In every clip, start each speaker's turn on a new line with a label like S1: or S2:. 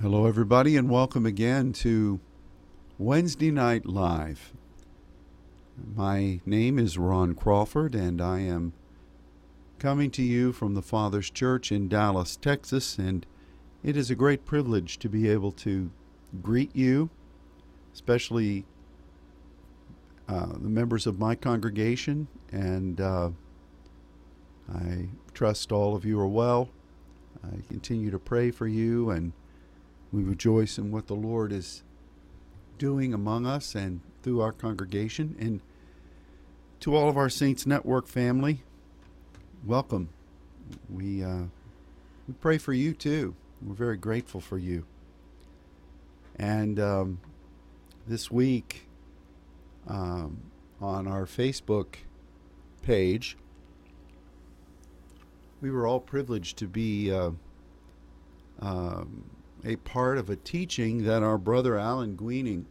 S1: Hello, everybody, and welcome again to Wednesday Night Live. My name is Ron Crawford, and I am coming to you from the Father's Church in Dallas, Texas. And it is a great privilege to be able to greet you, especially uh, the members of my congregation. And uh, I trust all of you are well. I continue to pray for you and we rejoice in what the Lord is doing among us and through our congregation. And to all of our Saints Network family, welcome. We, uh, we pray for you too. We're very grateful for you. And um, this week um, on our Facebook page, we were all privileged to be. Uh, um, a part of a teaching that our brother Alan Guening,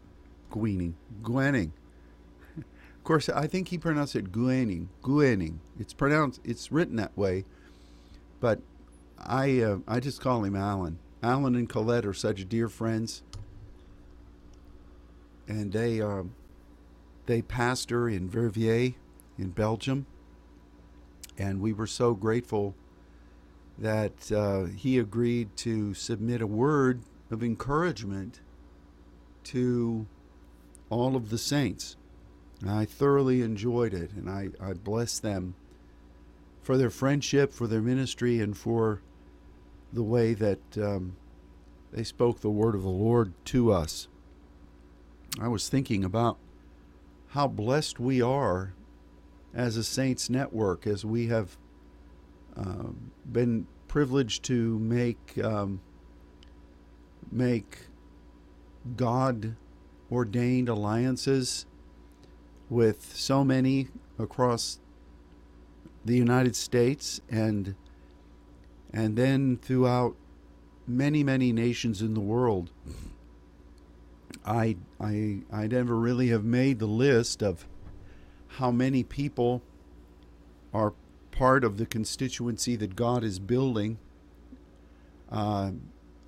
S1: Guening, Gwenning. Of course, I think he pronounced it Guening, Guening. It's pronounced, it's written that way, but I, uh, I just call him Alan. Alan and Colette are such dear friends, and they, uh, they pastor in Verviers in Belgium, and we were so grateful that uh, he agreed to submit a word of encouragement to all of the saints. And I thoroughly enjoyed it, and I, I bless them for their friendship, for their ministry, and for the way that um, they spoke the word of the Lord to us. I was thinking about how blessed we are as a Saints Network, as we have uh, been privileged to make um, make God ordained alliances with so many across the United States and and then throughout many many nations in the world. I I I never really have made the list of how many people are part of the constituency that God is building. Uh,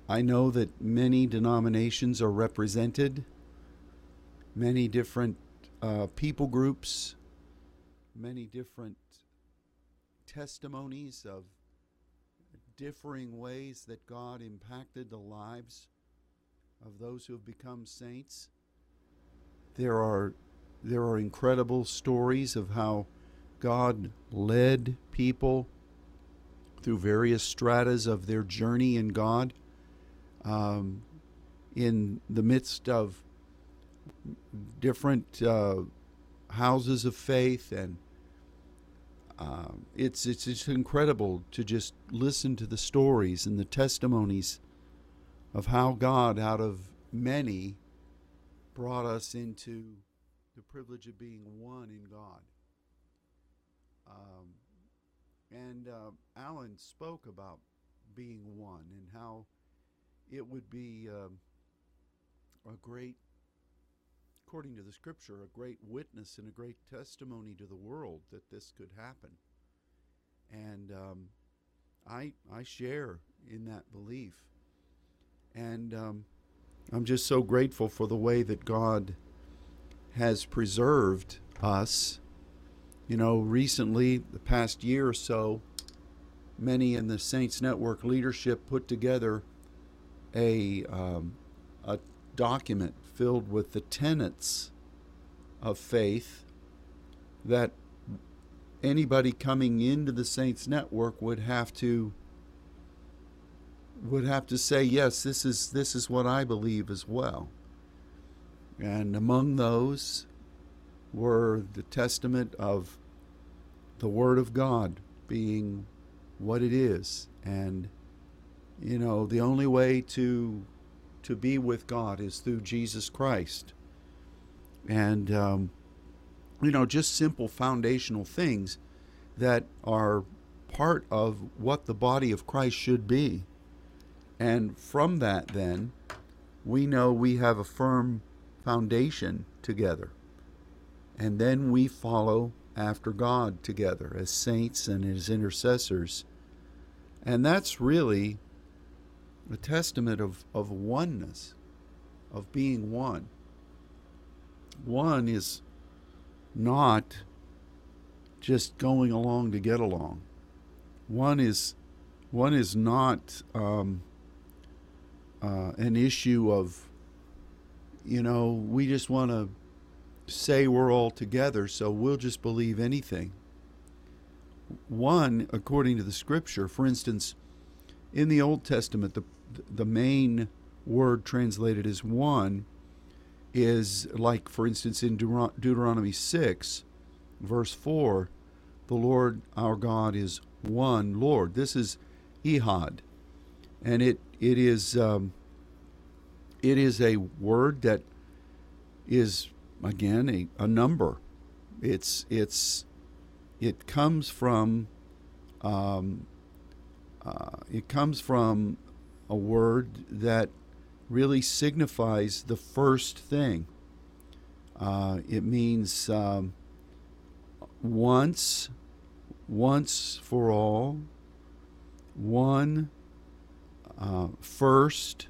S1: I know that many denominations are represented, many different uh, people groups, many different testimonies of differing ways that God impacted the lives of those who have become saints. There are there are incredible stories of how God led people through various stratas of their journey in God um, in the midst of different uh, houses of faith and uh, it's, it's it's incredible to just listen to the stories and the testimonies of how God, out of many, brought us into the privilege of being one in God. Um, and uh, Alan spoke about being one and how it would be um, a great, according to the scripture, a great witness and a great testimony to the world that this could happen. And um, I, I share in that belief. And um, I'm just so grateful for the way that God has preserved us you know, recently, the past year or so, many in the Saints Network leadership put together a, um, a document filled with the tenets of faith that anybody coming into the Saints Network would have to would have to say yes this is this is what I believe as well. And among those were the testament of the Word of God being what it is. And, you know, the only way to to be with God is through Jesus Christ. And, um, you know, just simple foundational things that are part of what the body of Christ should be. And from that, then, we know we have a firm foundation together. And then we follow after God together as saints and as intercessors. And that's really a testament of, of oneness, of being one. One is not just going along to get along. One is one is not um, uh, an issue of you know we just want to say we're all together, so we'll just believe anything. One, according to the scripture, for instance, in the Old Testament, the the main word translated as one is like, for instance, in Deuteronomy 6, verse 4, the Lord our God is one Lord. This is Echad. And it, it is um, it is a word that is again a, a number. It's it's it comes from um, uh, it comes from a word that really signifies the first thing. Uh, it means um, once, once for all, one, uh, first.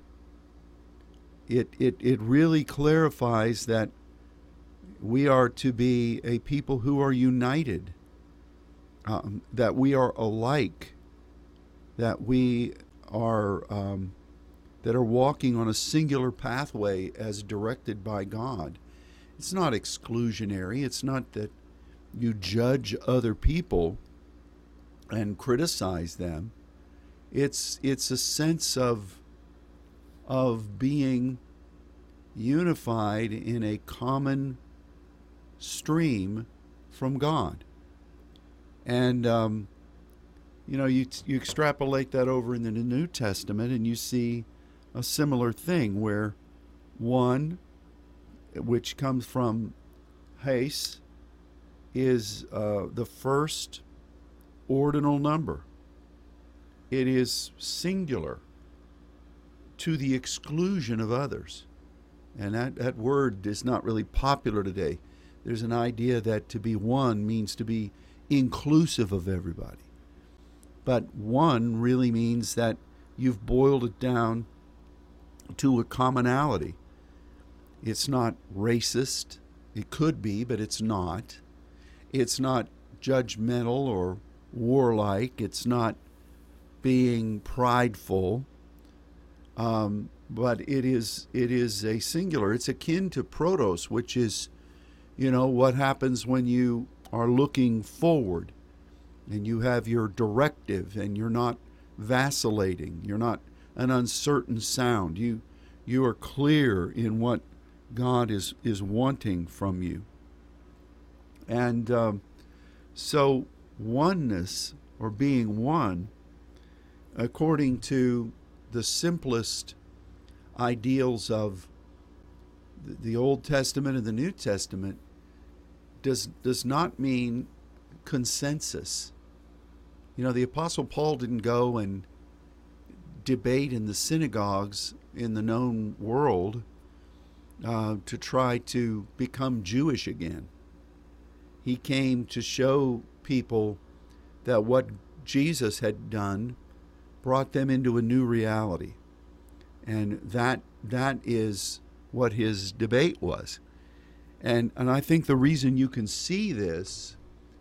S1: It, it, it really clarifies that we are to be a people who are united, um, that we are alike, that we are um, that are walking on a singular pathway as directed by God. It's not exclusionary. It's not that you judge other people and criticize them. It's it's a sense of of being unified in a common stream from God. And um, you know, you you extrapolate that over in the New Testament, and you see a similar thing where one, which comes from heis, is uh, the first ordinal number. It is singular to the exclusion of others. And that, that word is not really popular today. There's an idea that to be one means to be inclusive of everybody. But one really means that you've boiled it down to a commonality. It's not racist. It could be, but it's not. It's not judgmental or warlike. It's not being prideful. Um, but it is it is a singular. It's akin to protos, which is, you know, what happens when you are looking forward, and you have your directive, and you're not vacillating. You're not an uncertain sound. You you are clear in what God is is wanting from you. And um, so oneness or being one, according to the simplest ideals of the Old Testament and the New Testament, does does not mean consensus. You know, the Apostle Paul didn't go and debate in the synagogues in the known world uh, to try to become Jewish again. He came to show people that what Jesus had done brought them into a new reality. And that that is what his debate was. And and I think the reason you can see this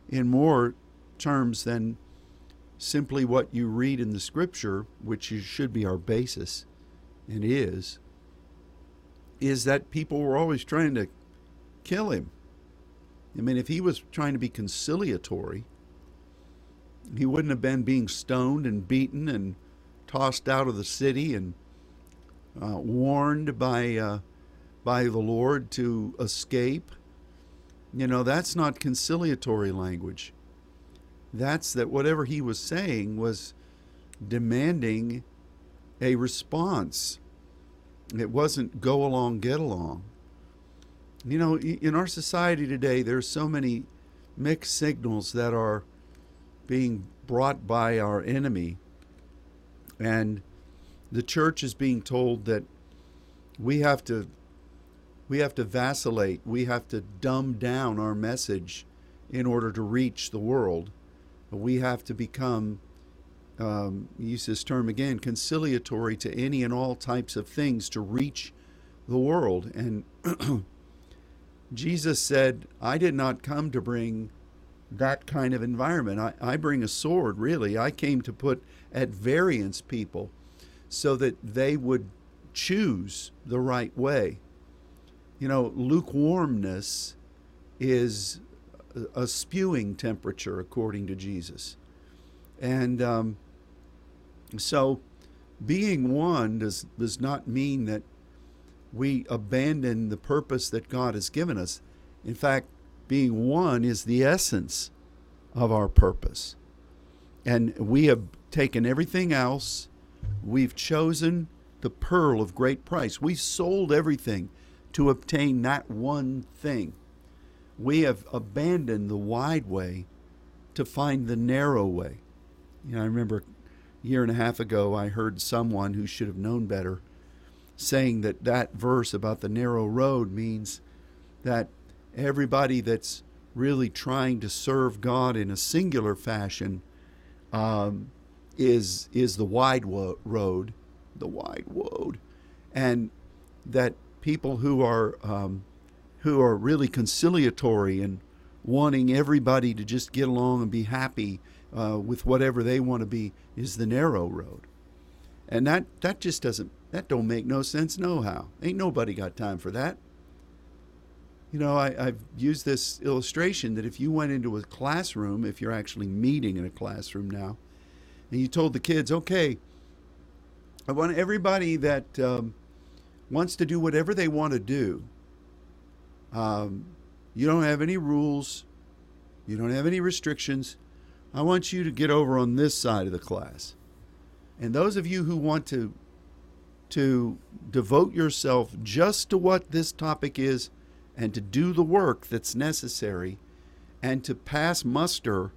S1: in more terms than simply what you read in the scripture, which should be our basis and is, is that people were always trying to kill him. I mean, if he was trying to be conciliatory, he wouldn't have been being stoned and beaten and tossed out of the city and uh, warned by uh, by the Lord to escape. You know, that's not conciliatory language that's that whatever he was saying was demanding a response. It wasn't go along, get along. You know, in our society today, there's so many mixed signals that are being brought by our enemy. And the church is being told that we have to we have to vacillate, we have to dumb down our message in order to reach the world we have to become um, use this term again, conciliatory to any and all types of things to reach the world. And Jesus said, I did not come to bring that kind of environment. I, I bring a sword, really. I came to put at variance people so that they would choose the right way. You know, lukewarmness is a spewing temperature, according to Jesus. And um, so being one does, does not mean that we abandon the purpose that God has given us. In fact, being one is the essence of our purpose. And we have taken everything else, we've chosen the pearl of great price. We've sold everything to obtain that one thing. We have abandoned the wide way to find the narrow way. You know, I remember a year and a half ago, I heard someone who should have known better saying that that verse about the narrow road means that everybody that's really trying to serve God in a singular fashion um, is is the wide wo- road, the wide road, and that people who are um, who are really conciliatory and wanting everybody to just get along and be happy uh, with whatever they want to be is the narrow road, and that that just doesn't that don't make no sense no how. Ain't nobody got time for that. You know, I, I've used this illustration that if you went into a classroom, if you're actually meeting in a classroom now, and you told the kids, okay, I want everybody that um, wants to do whatever they want to do. Um, you don't have any rules, you don't have any restrictions. I want you to get over on this side of the class. And those of you who want to to devote yourself just to what this topic is and to do the work that's necessary and to pass muster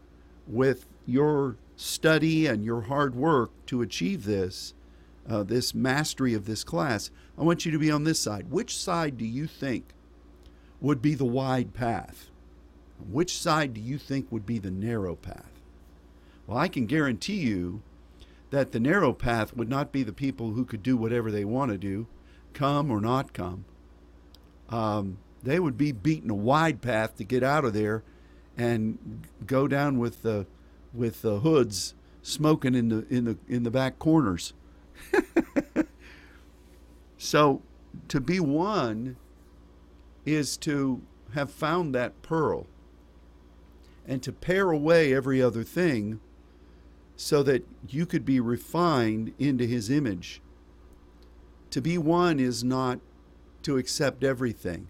S1: with your study and your hard work to achieve this, uh, this mastery of this class, I want you to be on this side. Which side do you think would be the wide path? Which side do you think would be the narrow path? Well, I can guarantee you that the narrow path would not be the people who could do whatever they want to do, come or not come. Um, they would be beating a wide path to get out of there and go down with the with the hoods smoking in the in the in the back corners. so to be one is to have found that pearl and to pare away every other thing so that you could be refined into his image. To be one is not to accept everything.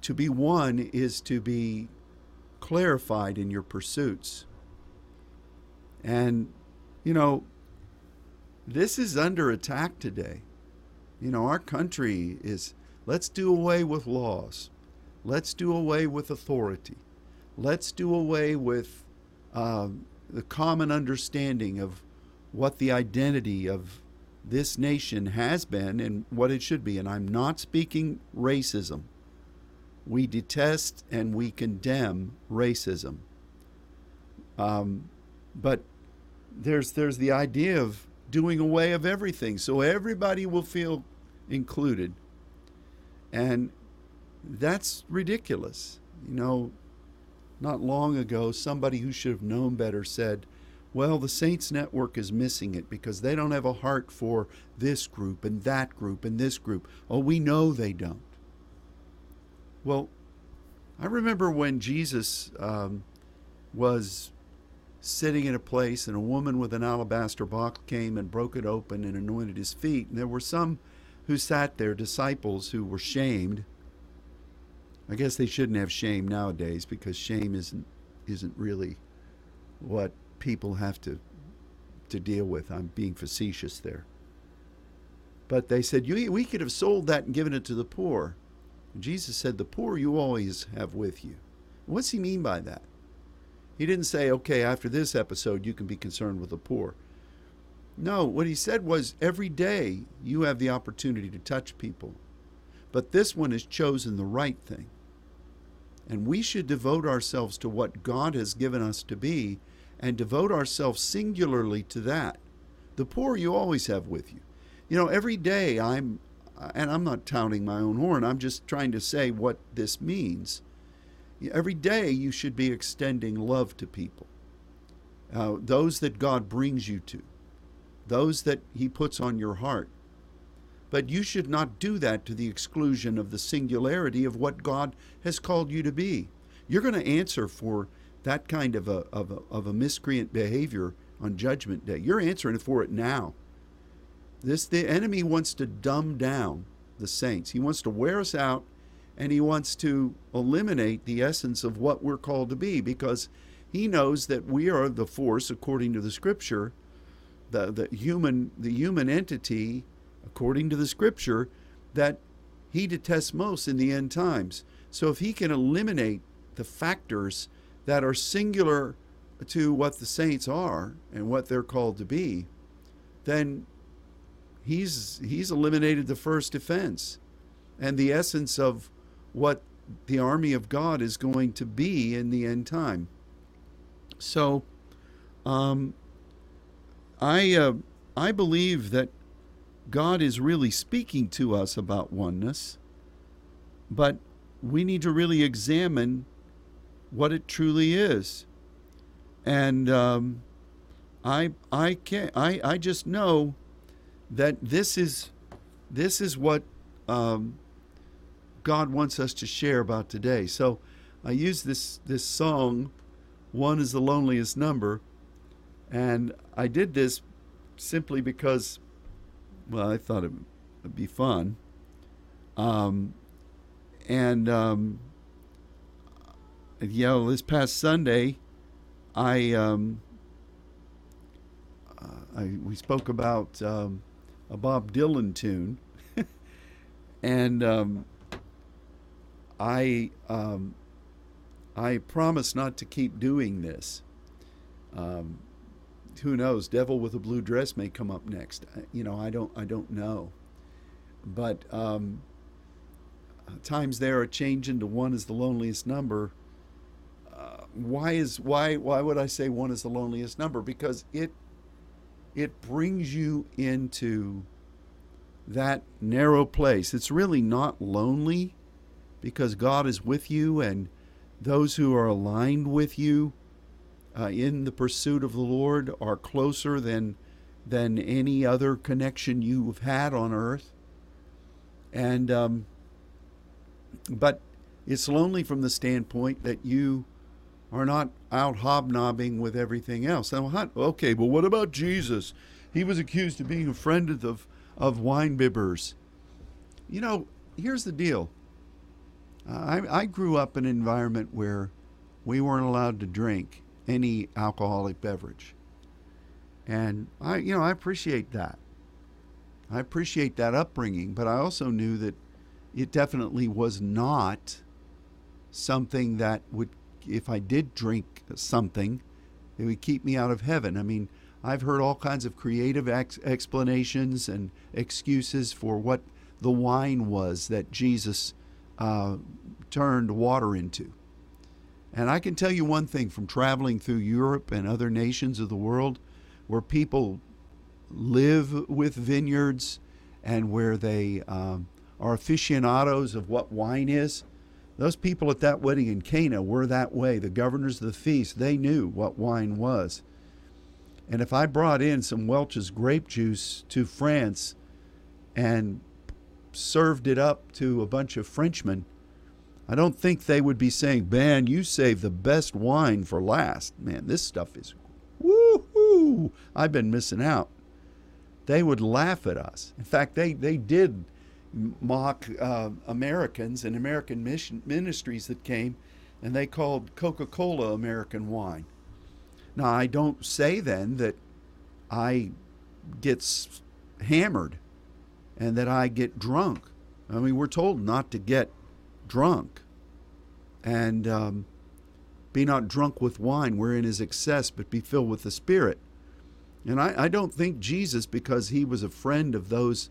S1: To be one is to be clarified in your pursuits. And, you know, this is under attack today. You know, our country is let's do away with laws, let's do away with authority, let's do away with um, the common understanding of what the identity of this nation has been and what it should be. And I'm not speaking racism. We detest and we condemn racism. Um, but there's there's the idea of doing away of everything, so everybody will feel included, and that's ridiculous. You know, not long ago, somebody who should have known better said, well, the Saints Network is missing it because they don't have a heart for this group and that group and this group. Oh, we know they don't. Well, I remember when Jesus um, was sitting in a place and a woman with an alabaster box came and broke it open and anointed his feet. And there were some who sat there, disciples who were shamed I guess they shouldn't have shame nowadays because shame isn't isn't really what people have to to deal with. I'm being facetious there. But they said, We could have sold that and given it to the poor. And Jesus said, The poor you always have with you. What's he mean by that? He didn't say, Okay, after this episode, you can be concerned with the poor. No, what he said was, Every day you have the opportunity to touch people. But this one has chosen the right thing. And we should devote ourselves to what God has given us to be and devote ourselves singularly to that. The poor you always have with you. You know, every day I'm, and I'm not touting my own horn, I'm just trying to say what this means. Every day you should be extending love to people, uh, those that God brings you to, those that He puts on your heart. But you should not do that to the exclusion of the singularity of what God has called you to be. You're going to answer for that kind of a, of a, of a miscreant behavior on Judgment Day. You're answering for it now. This the enemy wants to dumb down the saints. He wants to wear us out and he wants to eliminate the essence of what we're called to be because he knows that we are the force according to the scripture the, the human the human entity according to the scripture that he detests most in the end times. So if he can eliminate the factors that are singular to what the saints are and what they're called to be then he's he's eliminated the first defense and the essence of what the army of God is going to be in the end time. So, um, I uh, I believe that God is really speaking to us about oneness, but we need to really examine what it truly is. And um, I I can I I just know that this is this is what um, God wants us to share about today. So I use this this song, "One is the loneliest number," and I did this simply because, well, I thought it would be fun. Um, and um, you know, this past Sunday, I, um, uh, I we spoke about um, a Bob Dylan tune, and um, I um, I promise not to keep doing this. Um, who knows? Devil with a blue dress may come up next. You know, I don't I don't know. But um, times there are changing to one is the loneliest number. Uh, why is why why would I say one is the loneliest number? Because it it brings you into that narrow place. It's really not lonely because God is with you and those who are aligned with you uh, in the pursuit of the Lord are closer than than any other connection you've had on earth. And um, but it's lonely from the standpoint that you are not out hobnobbing with everything else. Now, okay, well, what about Jesus? He was accused of being a friend of of wine bibbers. You know, here's the deal. Uh, I, I grew up in an environment where we weren't allowed to drink any alcoholic beverage. And I, you know, I appreciate that. I appreciate that upbringing, but I also knew that it definitely was not something that would, if I did drink something, it would keep me out of heaven. I mean, I've heard all kinds of creative ex- explanations and excuses for what the wine was that Jesus uh, turned water into. And I can tell you one thing from traveling through Europe and other nations of the world where people live with vineyards and where they um, are aficionados of what wine is. Those people at that wedding in Cana were that way. The governors of the feast, they knew what wine was. And if I brought in some Welch's grape juice to France and served it up to a bunch of Frenchmen, I don't think they would be saying, "Man, you saved the best wine for last." Man, this stuff is woohoo! I've been missing out. They would laugh at us. In fact, they they did mock uh, Americans and American mission ministries that came, and they called Coca-Cola American wine. Now, I don't say then that I get hammered and that I get drunk. I mean, we're told not to get drunk and um, be not drunk with wine wherein is excess, but be filled with the Spirit. And I, I don't think Jesus, because he was a friend of those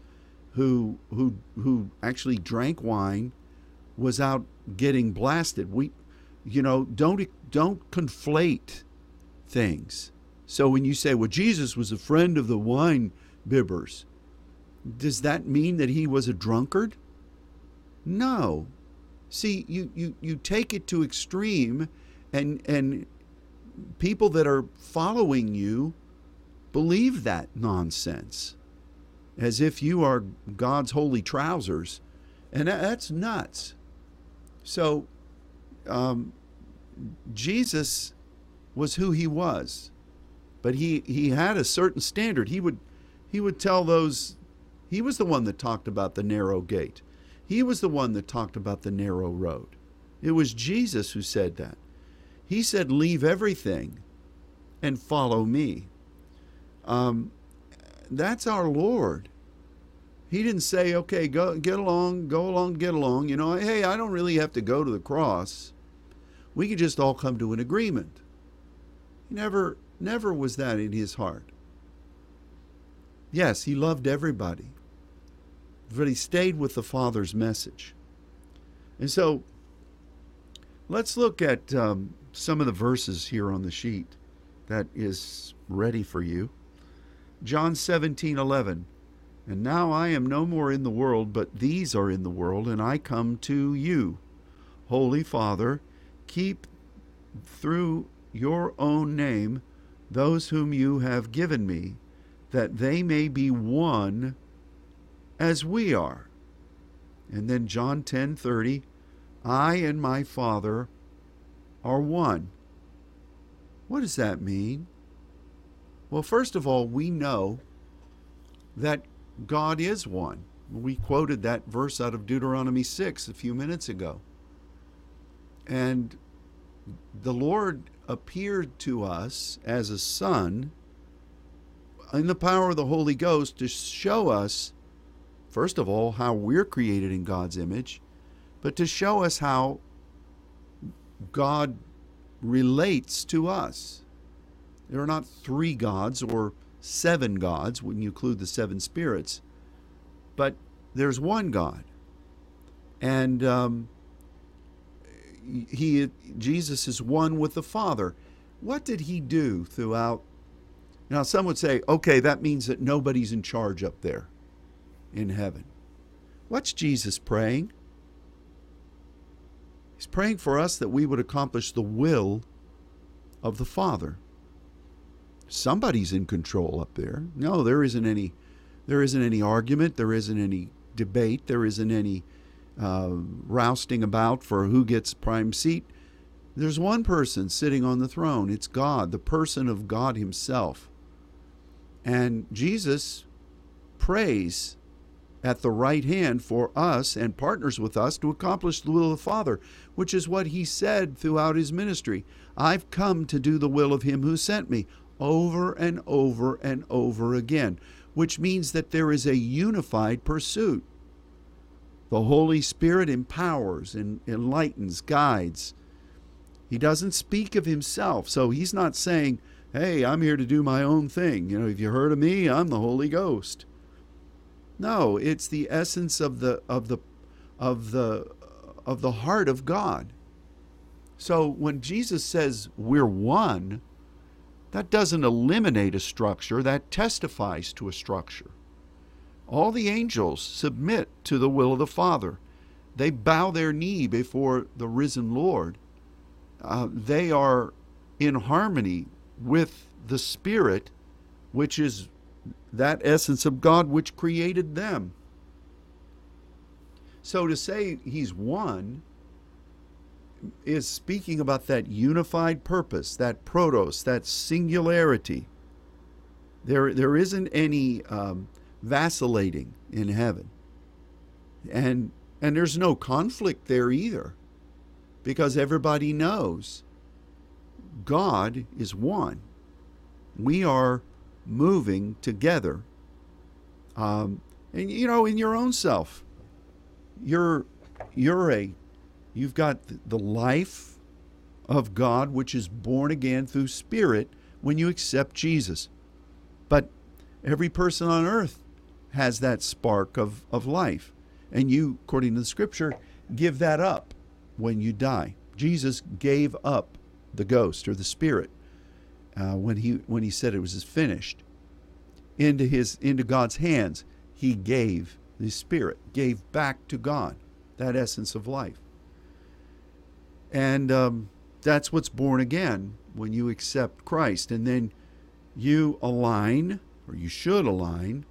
S1: who who who actually drank wine, was out getting blasted. We, you know, don't don't conflate things. So when you say, well, Jesus was a friend of the wine bibbers, does that mean that he was a drunkard? No. See, you, you, you take it to extreme and and people that are following you believe that nonsense as if you are God's holy trousers. And that's nuts. So, um, Jesus was who he was, but he, he had a certain standard. He would, he would tell those, he was the one that talked about the narrow gate. He was the one that talked about the narrow road. It was Jesus who said that. He said, Leave everything and follow me. Um, that's our Lord. He didn't say, okay, go get along, go along, get along. You know, hey, I don't really have to go to the cross. We could just all come to an agreement. He never, never was that in his heart. Yes, he loved everybody, but he stayed with the Father's message. And so let's look at um, some of the verses here on the sheet that is ready for you. John 17 11. And now I am no more in the world, but these are in the world, and I come to you. Holy Father, keep through your own name those whom you have given me, that they may be one as we are. And then John 10:30, I and my Father are one. What does that mean? Well, first of all, we know that God is one. We quoted that verse out of Deuteronomy 6 a few minutes ago. And the Lord appeared to us as a son in the power of the Holy Ghost to show us, first of all, how we're created in God's image, but to show us how God relates to us. There are not three gods or seven gods when you include the seven spirits, but there's one God. And um, he, Jesus is one with the Father. What did he do throughout? Now, some would say, okay, that means that nobody's in charge up there in heaven. What's Jesus praying? He's praying for us that we would accomplish the will of the Father somebody's in control up there. No, there isn't any there isn't any argument, there isn't any debate, there isn't any uh, rousting about for who gets prime seat. There's one person sitting on the throne. It's God, the person of God Himself. And Jesus prays at the right hand for us and partners with us to accomplish the will of the Father, which is what He said throughout His ministry. I've come to do the will of Him who sent me over and over and over again, which means that there is a unified pursuit. The Holy Spirit empowers and enlightens, guides. He doesn't speak of himself, so he's not saying, Hey, I'm here to do my own thing. You know, if you heard of me, I'm the Holy Ghost. No, it's the essence of the of the of the of the heart of God. So when Jesus says we're one, that doesn't eliminate a structure, that testifies to a structure. All the angels submit to the will of the Father. They bow their knee before the risen Lord. Uh, they are in harmony with the Spirit, which is that essence of God which created them. So to say He's one is speaking about that unified purpose, that protos, that singularity. There, there isn't any um, vacillating in heaven, and and there's no conflict there either, because everybody knows God is one. We are moving together. Um, and you know, in your own self, you're you're a You've got the life of God, which is born again through Spirit when you accept Jesus. But every person on earth has that spark of, of life. And you, according to the scripture, give that up when you die. Jesus gave up the ghost or the spirit. Uh, when he when he said it was finished into his into God's hands. He gave the Spirit, gave back to God that essence of life, and um, that's what's born again when you accept Christ, and then you align, or you should align,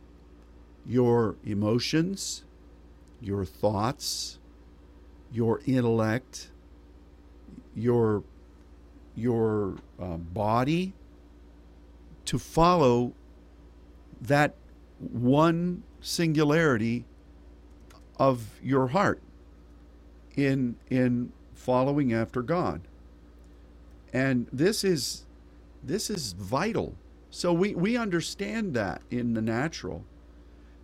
S1: your emotions, your thoughts, your intellect, your your uh, body to follow that one singularity of your heart in in following after God. And this is this is vital. So we, we understand that in the natural.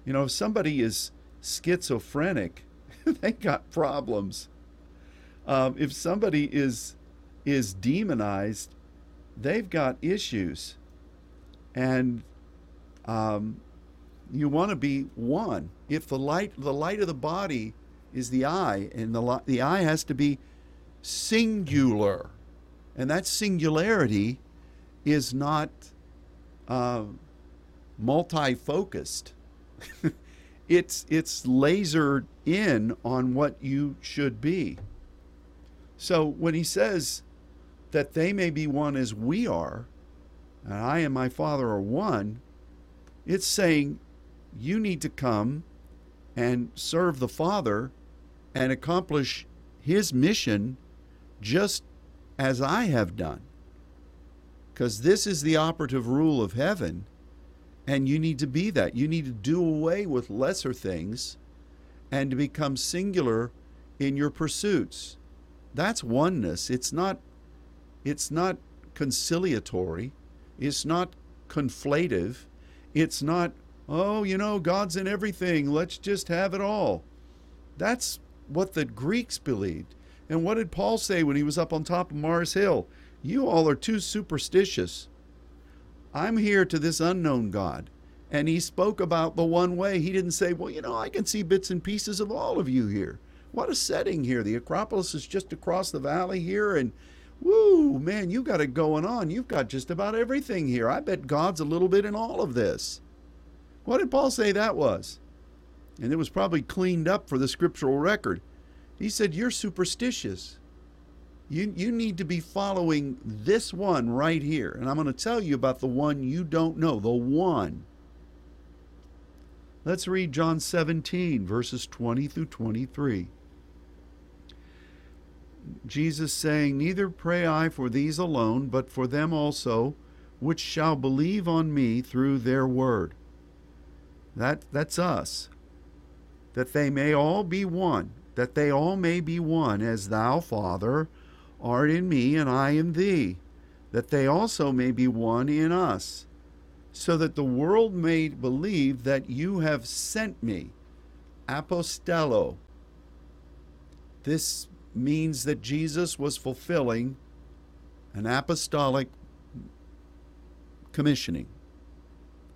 S1: You know, if somebody is schizophrenic, they got problems. Um, if somebody is is demonized, they've got issues, and um, you want to be one. If the light the light of the body is the eye, and the the eye has to be singular, and that singularity is not uh, multi-focused. it's it's lasered in on what you should be. So when he says that they may be one as we are, and I and my Father are one, it's saying you need to come and serve the Father and accomplish his mission just as I have done. Because this is the operative rule of heaven and you need to be that. You need to do away with lesser things and to become singular in your pursuits. That's oneness. It's not it's not conciliatory. It's not conflative. It's not, oh, you know, God's in everything. Let's just have it all. That's what the Greeks believed. And what did Paul say when he was up on top of Mars Hill? You all are too superstitious. I'm here to this unknown God. And he spoke about the one way. He didn't say, well, you know, I can see bits and pieces of all of you here. What a setting here. The Acropolis is just across the valley here. And woo, man, you got it going on. You've got just about everything here. I bet God's a little bit in all of this. What did Paul say that was? And it was probably cleaned up for the scriptural record. He said, You're superstitious. You, you need to be following this one right here. And I'm going to tell you about the one you don't know, the one. Let's read John 17, verses 20 through 23. Jesus saying, Neither pray I for these alone, but for them also which shall believe on me through their word. That, that's us. That they may all be one, that they all may be one, as thou, Father, art in me, and I in thee, that they also may be one in us, so that the world may believe that you have sent me. Apostello. This means that Jesus was fulfilling an apostolic commissioning.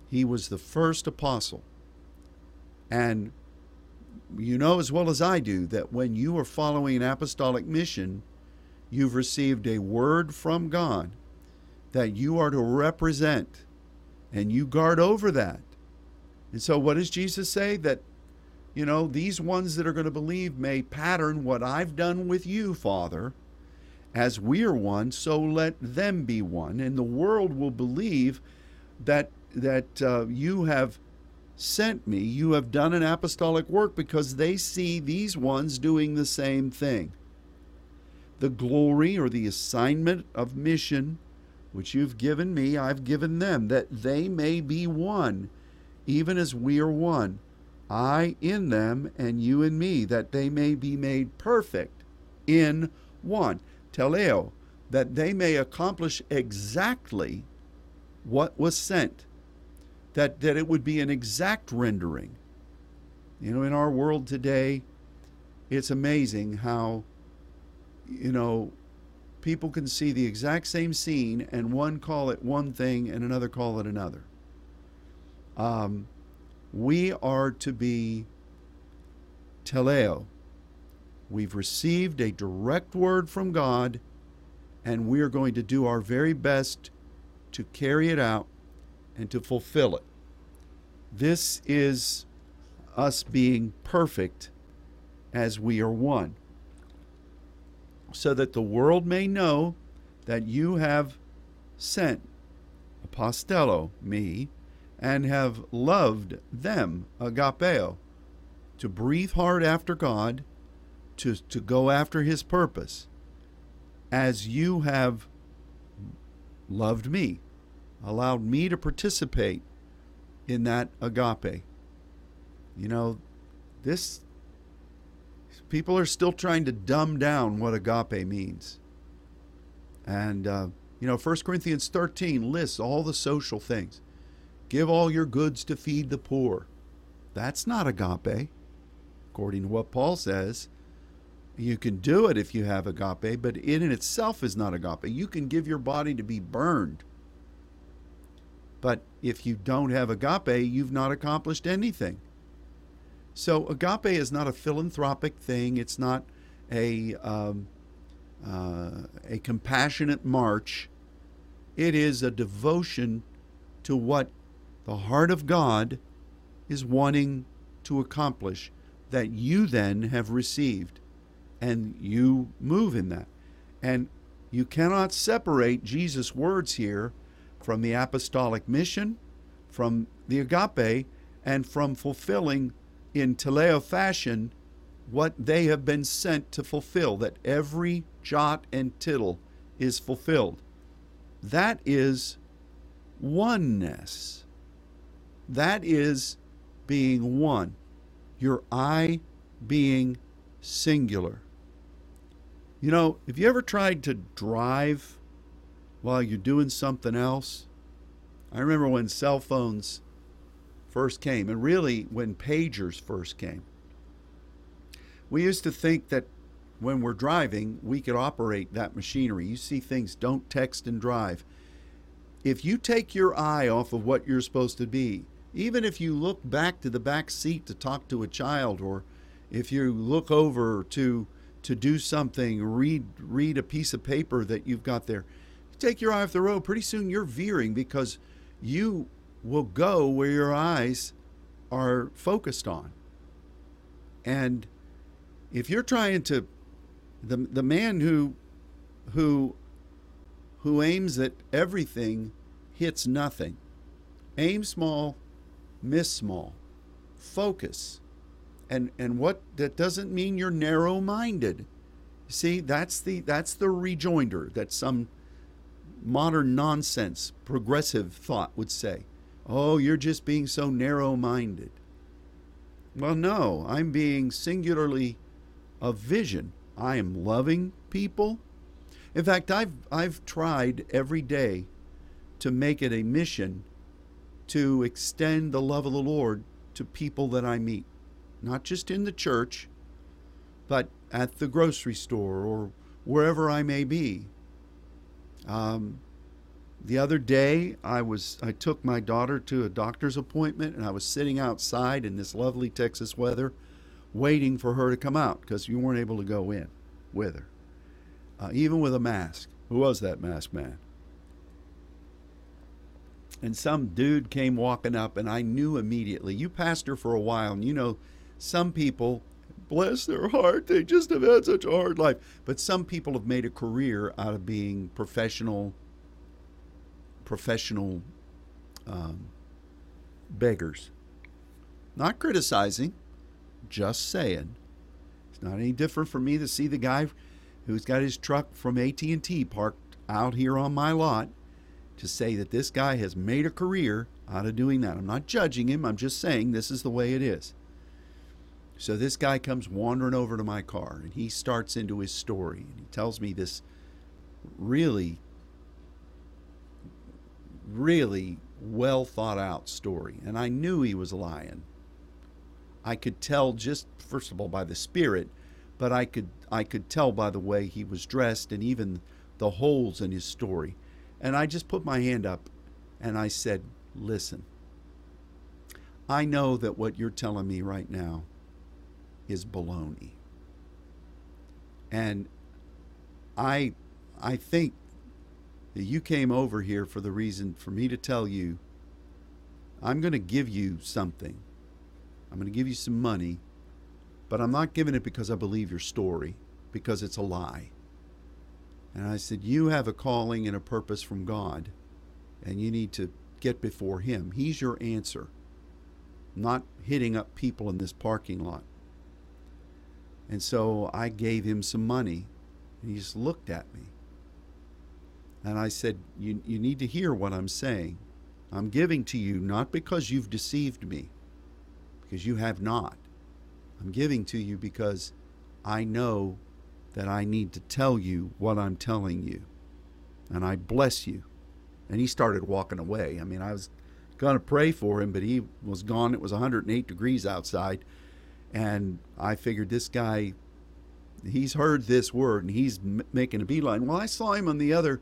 S1: He was the first apostle. And you know as well as I do that when you are following an apostolic mission, you've received a word from God that you are to represent, and you guard over that. And so, what does Jesus say? That, you know, these ones that are going to believe may pattern what I've done with you, Father. As we are one, so let them be one, and the world will believe that that uh, you have sent me. You have done an apostolic work because they see these ones doing the same thing the glory or the assignment of mission which you've given me, I've given them, that they may be one, even as we are one. I in them, and you in me, that they may be made perfect in one. Teleo, that they may accomplish exactly what was sent, that, that it would be an exact rendering. You know, in our world today, it's amazing how you know, people can see the exact same scene and one call it one thing and another call it another. Um, we are to be teleo. We've received a direct word from God, and we are going to do our very best to carry it out and to fulfill it. This is us being perfect as we are one, so that the world may know that you have sent apostello, me, and have loved them, agapeo, to breathe hard after God, to, to go after his purpose, as you have loved me, allowed me to participate in that agape. You know, this people are still trying to dumb down what agape means. And uh, you know, 1 Corinthians 13 lists all the social things. Give all your goods to feed the poor. That's not agape, according to what Paul says. You can do it if you have agape, but it in itself is not agape. You can give your body to be burned. But if you don't have agape, you've not accomplished anything. So agape is not a philanthropic thing. It's not a um, uh, a compassionate march. It is a devotion to what the heart of God is wanting to accomplish that you then have received and you move in that. And you cannot separate Jesus' words here from the apostolic mission, from the agape, and from fulfilling in teleo fashion what they have been sent to fulfill, that every jot and tittle is fulfilled. That is oneness. That is being one. Your I being singular. You know, have you ever tried to drive while you're doing something else? I remember when cell phones first came, and really when pagers first came. We used to think that when we're driving, we could operate that machinery. You see things, don't text and drive. If you take your eye off of what you're supposed to be, even if you look back to the back seat to talk to a child, or if you look over to to do something, read read a piece of paper that you've got there. Take your eye off the road, pretty soon you're veering because you will go where your eyes are focused on. And if you're trying to the the man who who who aims at everything hits nothing. Aim small, miss small. Focus. And and what that doesn't mean you're narrow minded see that's the that's the rejoinder that some modern nonsense progressive thought would say. Oh you're just being so narrow minded well no i'm being singularly of vision. I am loving people. In fact i've i've tried every day to make it a mission to extend the love of the lord to people that i meet not just in the church, but at the grocery store or wherever I may be. Um, the other day, I was I took my daughter to a doctor's appointment, and I was sitting outside in this lovely Texas weather, waiting for her to come out because you weren't able to go in with her, uh, even with a mask. Who was that mask man? And some dude came walking up, and I knew immediately. You pastor for a while, and you know some people, bless their heart, they just have had such a hard life. But some people have made a career out of being professional, professional um, beggars. Not criticizing, just saying. It's not any different for me to see the guy who's got his truck from AT&T parked out here on my lot to say that this guy has made a career out of doing that. I'm not judging him. I'm just saying this is the way it is. So this guy comes wandering over to my car and he starts into his story and he tells me this really, really well thought out story. And I knew he was lying. I could tell just first of all by the spirit, but I could I could tell by the way he was dressed and even the holes in his story. And I just put my hand up and I said, "Listen. I know that what you're telling me right now is baloney. And I I think that you came over here for the reason for me to tell you I'm going to give you something. I'm going to give you some money, but I'm not giving it because I believe your story, because it's a lie. And I said, You have a calling and a purpose from God, and you need to get before Him. He's your answer, not hitting up people in this parking lot. And so I gave him some money, and he just looked at me. And I said, You, you need to hear what I'm saying. I'm giving to you not because you've deceived me, because you have not. I'm giving to you because I know that I need to tell you what I'm telling you. And I bless you. And he started walking away. I mean, I was going to pray for him, but he was gone. It was 108 degrees outside. And I figured this guy, he's heard this word and he's m- making a beeline. Well, I saw him on the other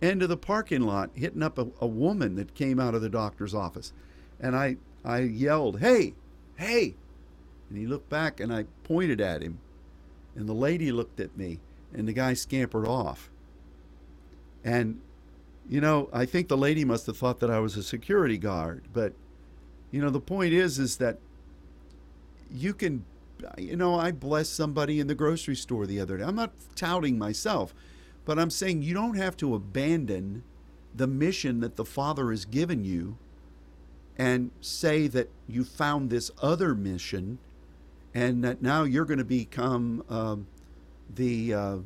S1: end of the parking lot hitting up a, a woman that came out of the doctor's office. And I, I yelled, Hey, hey. And he looked back and I pointed at him. And the lady looked at me and the guy scampered off. And, you know, I think the lady must have thought that I was a security guard. But, you know, the point is, is that you can, you know, I blessed somebody in the grocery store the other day. I'm not touting myself, but I'm saying you don't have to abandon the mission that the Father has given you and say that you found this other mission and that now you're going to become um, the, uh,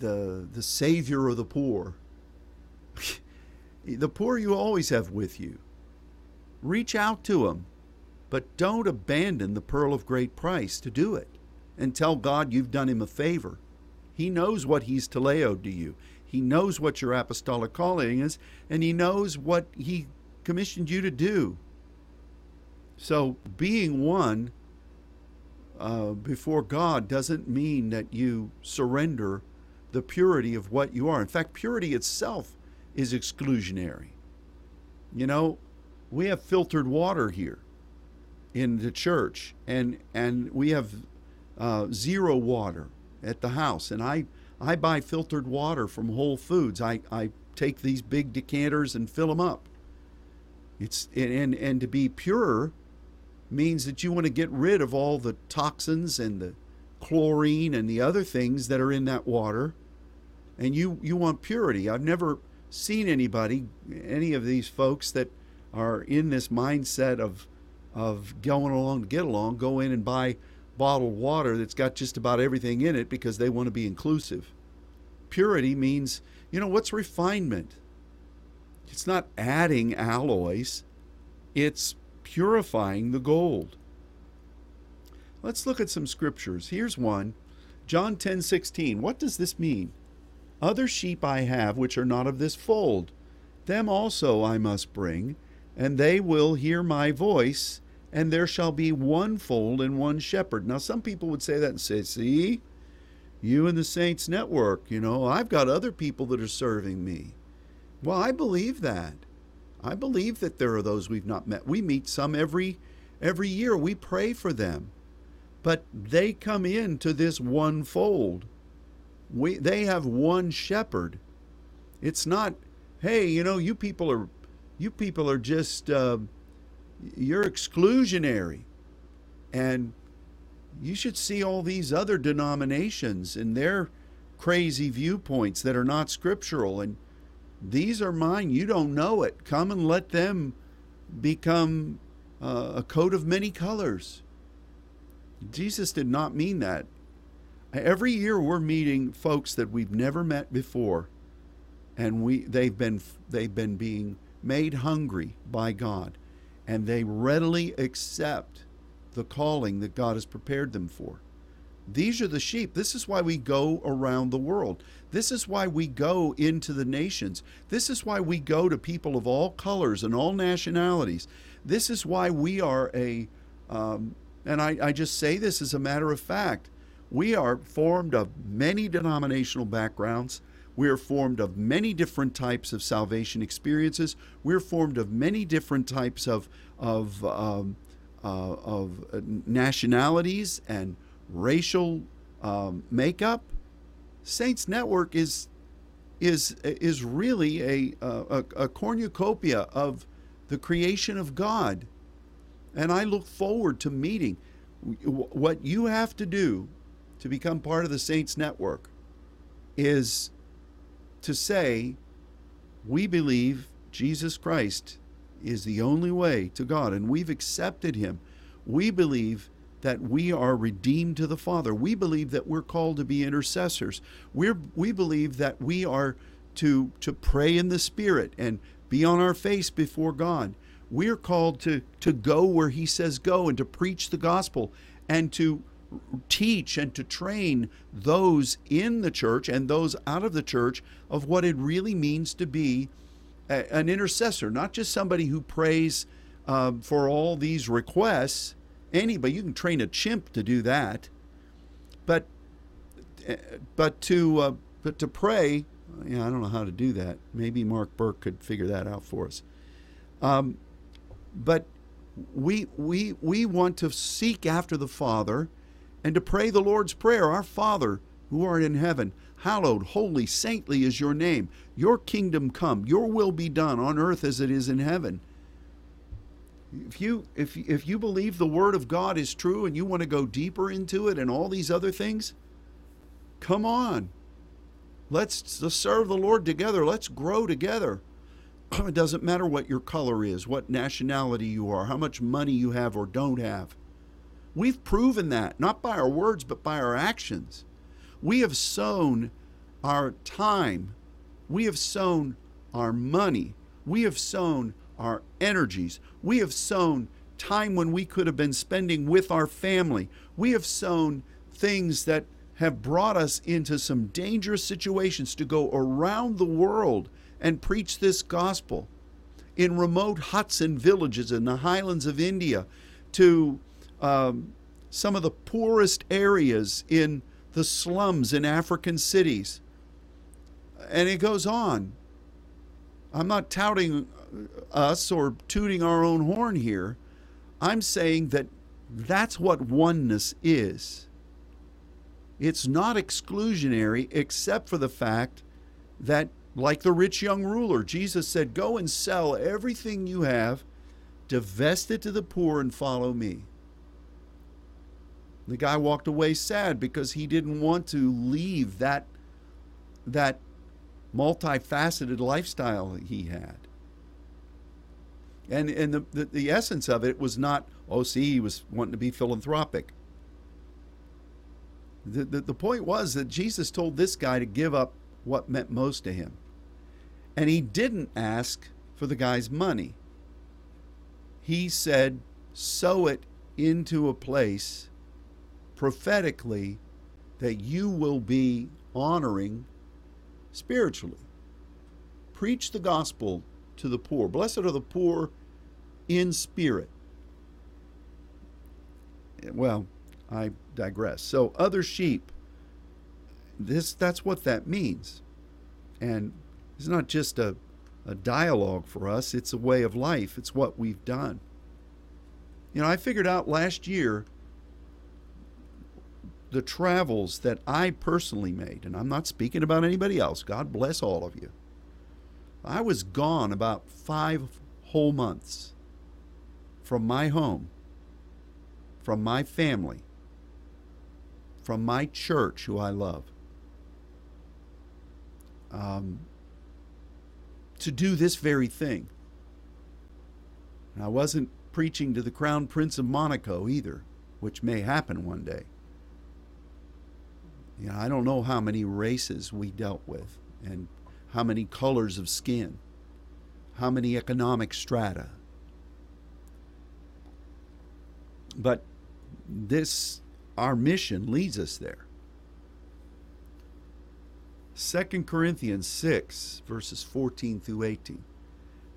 S1: the, the savior of the poor. the poor you always have with you. Reach out to them, but don't abandon the pearl of great price to do it and tell God you've done him a favor. He knows what he's teleoed to you. He knows what your apostolic calling is, and he knows what he commissioned you to do. So, being one uh, before God doesn't mean that you surrender the purity of what you are. In fact, purity itself is exclusionary. You know, we have filtered water here in the church, and and we have uh, zero water at the house, and I I buy filtered water from Whole Foods. I I take these big decanters and fill them up. It's and and to be pure means that you want to get rid of all the toxins and the chlorine and the other things that are in that water, and you you want purity. I've never seen anybody, any of these folks that are in this mindset of of going along to get along, go in and buy bottled water that's got just about everything in it because they want to be inclusive. Purity means, you know, what's refinement? It's not adding alloys, it's purifying the gold. Let's look at some scriptures. Here's one John 10 16. What does this mean? Other sheep I have which are not of this fold. Them also I must bring, and they will hear my voice, and there shall be one fold and one shepherd. Now, some people would say that and say, See, you and the Saints Network, you know, I've got other people that are serving me. Well, I believe that. I believe that there are those we've not met. We meet some every every year. We pray for them. But they come into this one fold. We they have one shepherd. It's not, hey, you know, you people are you people are just uh, you're exclusionary. And you should see all these other denominations and their crazy viewpoints that are not scriptural. And these are mine. You don't know it. Come and let them become uh, a coat of many colors. Jesus did not mean that. Every year we're meeting folks that we've never met before, and we they've been they've been being made hungry by God and they readily accept the calling that God has prepared them for. These are the sheep. This is why we go around the world. This is why we go into the nations. This is why we go to people of all colors and all nationalities. This is why we are a, um, and I, I just say this as a matter of fact, we are formed of many denominational backgrounds. We are formed of many different types of salvation experiences. We're formed of many different types of of um, uh, of nationalities and racial um, makeup. Saints Network is is is really a, a, a cornucopia of the creation of God. And I look forward to meeting. What you have to do to become part of the Saints Network is to say, we believe Jesus Christ is the only way to God, and we've accepted him. We believe that we are redeemed to the Father. We believe that we're called to be intercessors. We're, we believe that we are to, to pray in the Spirit and be on our face before God. We're called to, to go where He says go and to preach the gospel and to teach and to train those in the church and those out of the church of what it really means to be a, an intercessor, not just somebody who prays uh, for all these requests. Anybody, you can train a chimp to do that, but but to uh, but to pray, yeah, I don't know how to do that. Maybe Mark Burke could figure that out for us. Um, but we we we want to seek after the Father and to pray the Lord's Prayer Our Father, who art in heaven, hallowed, holy, saintly is your name. Your kingdom come, your will be done on earth as it is in heaven. If you if if you believe the word of God is true and you want to go deeper into it and all these other things, come on. Let's, let's serve the Lord together. Let's grow together. It doesn't matter what your color is, what nationality you are, how much money you have or don't have. We've proven that, not by our words, but by our actions. We have sown our time, we have sown our money, we have sown our energies, we have sown time when we could have been spending with our family, we have sown things that have brought us into some dangerous situations to go around the world and preach this gospel in remote huts and villages in the highlands of India to um, some of the poorest areas in the slums in African cities. And it goes on. I'm not touting us or tooting our own horn here. I'm saying that that's what oneness is. It's not exclusionary except for the fact that, like the rich young ruler, Jesus said, Go and sell everything you have, divest it to the poor, and follow me. The guy walked away sad because he didn't want to leave that, that multifaceted lifestyle he had. And, and the, the, the essence of it was not, oh, see, he was wanting to be philanthropic. The, the, the point was that Jesus told this guy to give up what meant most to him. And he didn't ask for the guy's money. He said, sow it into a place prophetically that you will be honoring spiritually. Preach the gospel to the poor. Blessed are the poor in spirit. Well, I digress. So, other sheep, this that's what that means. And it's not just a, a dialogue for us, it's a way of life. It's what we've done. You know, I figured out last year the travels that I personally made, and I'm not speaking about anybody else, God bless all of you. I was gone about five whole months from my home, from my family, from my church, who I love, um, to do this very thing. And I wasn't preaching to the Crown Prince of Monaco either, which may happen one day. You know, I don't know how many races we dealt with and how many colors of skin, how many economic strata. But this, our mission leads us there. 2 Corinthians 6, verses 14 through 18.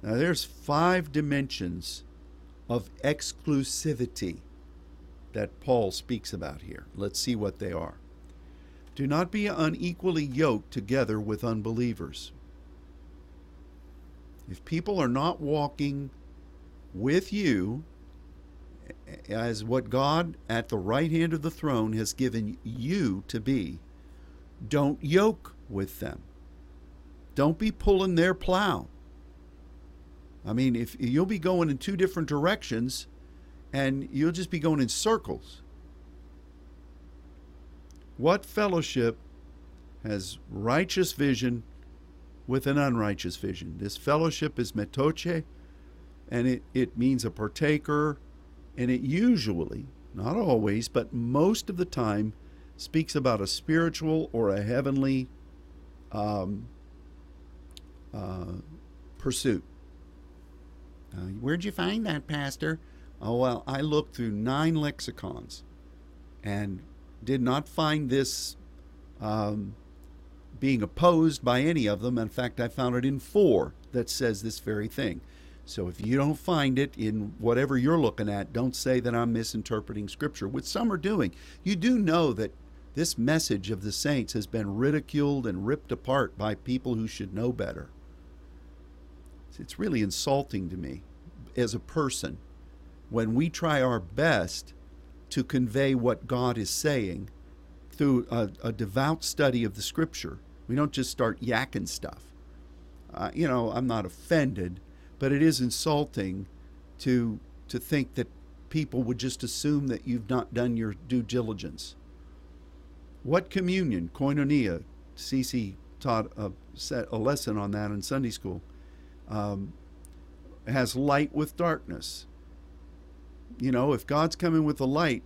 S1: Now, there's five dimensions of exclusivity that Paul speaks about here. Let's see what they are. Do not be unequally yoked together with unbelievers. If people are not walking with you as what God at the right hand of the throne has given you to be, don't yoke with them. don't be pulling their plow. I mean, if you'll be going in two different directions and you'll just be going in circles. What fellowship has righteous vision with an unrighteous vision? This fellowship is metoche, and it, it means a partaker, and it usually, not always, but most of the time, speaks about a spiritual or a heavenly um, uh, pursuit. Uh, where'd you find that, Pastor? Oh, well, I looked through nine lexicons and did not find this um, being opposed by any of them. In fact, I found it in four that says this very thing. So if you don't find it in whatever you're looking at, don't say that I'm misinterpreting Scripture, which some are doing. You do know that this message of the saints has been ridiculed and ripped apart by people who should know better. It's really insulting to me as a person when we try our best to convey what God is saying through a, a devout study of the scripture. We don't just start yakking stuff. Uh, you know, I'm not offended, but it is insulting to to think that people would just assume that you've not done your due diligence. What communion, koinonia, Cece taught a, set, a lesson on that in Sunday school um, has light with darkness. You know, if God's coming with the light,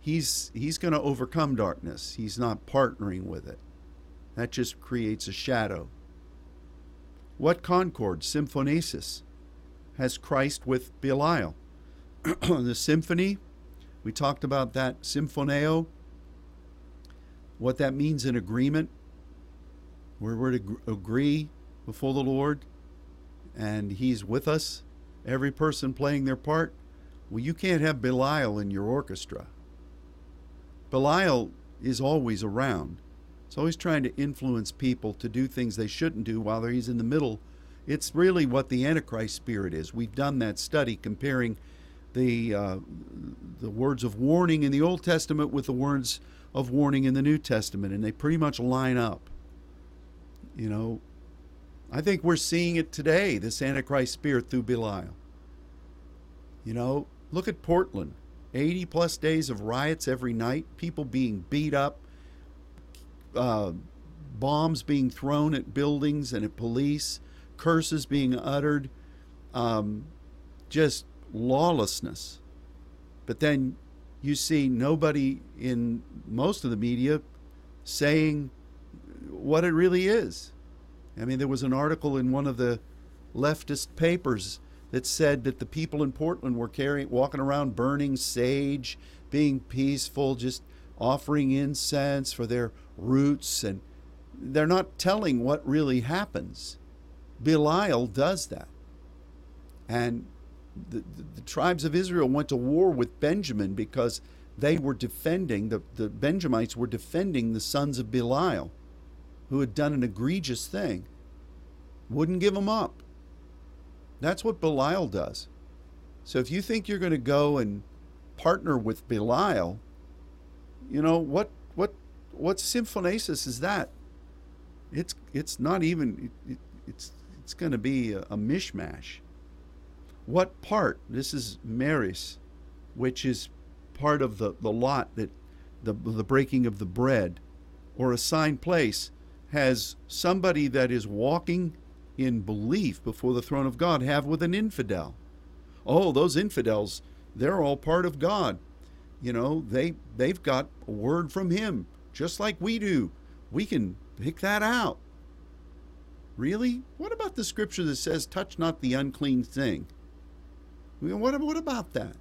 S1: he's he's going to overcome darkness. He's not partnering with it. That just creates a shadow. What concord, symphonesis, has Christ with Belial? the symphony, we talked about that, symphoneo, what that means in agreement, where we're to agree before the Lord and he's with us, every person playing their part, well, you can't have Belial in your orchestra. Belial is always around. He's always trying to influence people to do things they shouldn't do while he's in the middle. It's really what the Antichrist spirit is. We've done that study comparing the uh, the words of warning in the Old Testament with the words of warning in the New Testament, and they pretty much line up. You know, I think we're seeing it today, this Antichrist spirit through Belial. You know, look at Portland 80 plus days of riots every night, people being beat up, uh, bombs being thrown at buildings and at police, curses being uttered, um, just lawlessness. But then you see nobody in most of the media saying what it really is. I mean, there was an article in one of the leftist papers that said that the people in Portland were carrying, walking around burning sage, being peaceful, just offering incense for their roots, and they're not telling what really happens. Belial does that. And the, the, the, tribes of Israel went to war with Benjamin because they were defending, the, the Benjamites were defending the sons of Belial who had done an egregious thing, wouldn't give them up. That's what Belial does. So if you think you're going to go and partner with Belial, you know what what what symphonesis is that? It's it's not even it, it's it's going to be a, a mishmash. What part? This is meris, which is part of the, the lot that the the breaking of the bread, or assigned place has somebody that is walking in belief before the throne of God have with an infidel? Oh, those infidels, they're all part of God. You know, they they've got a word from him just like we do. We can pick that out. Really? What about the scripture that says touch not the unclean thing? What, what about that?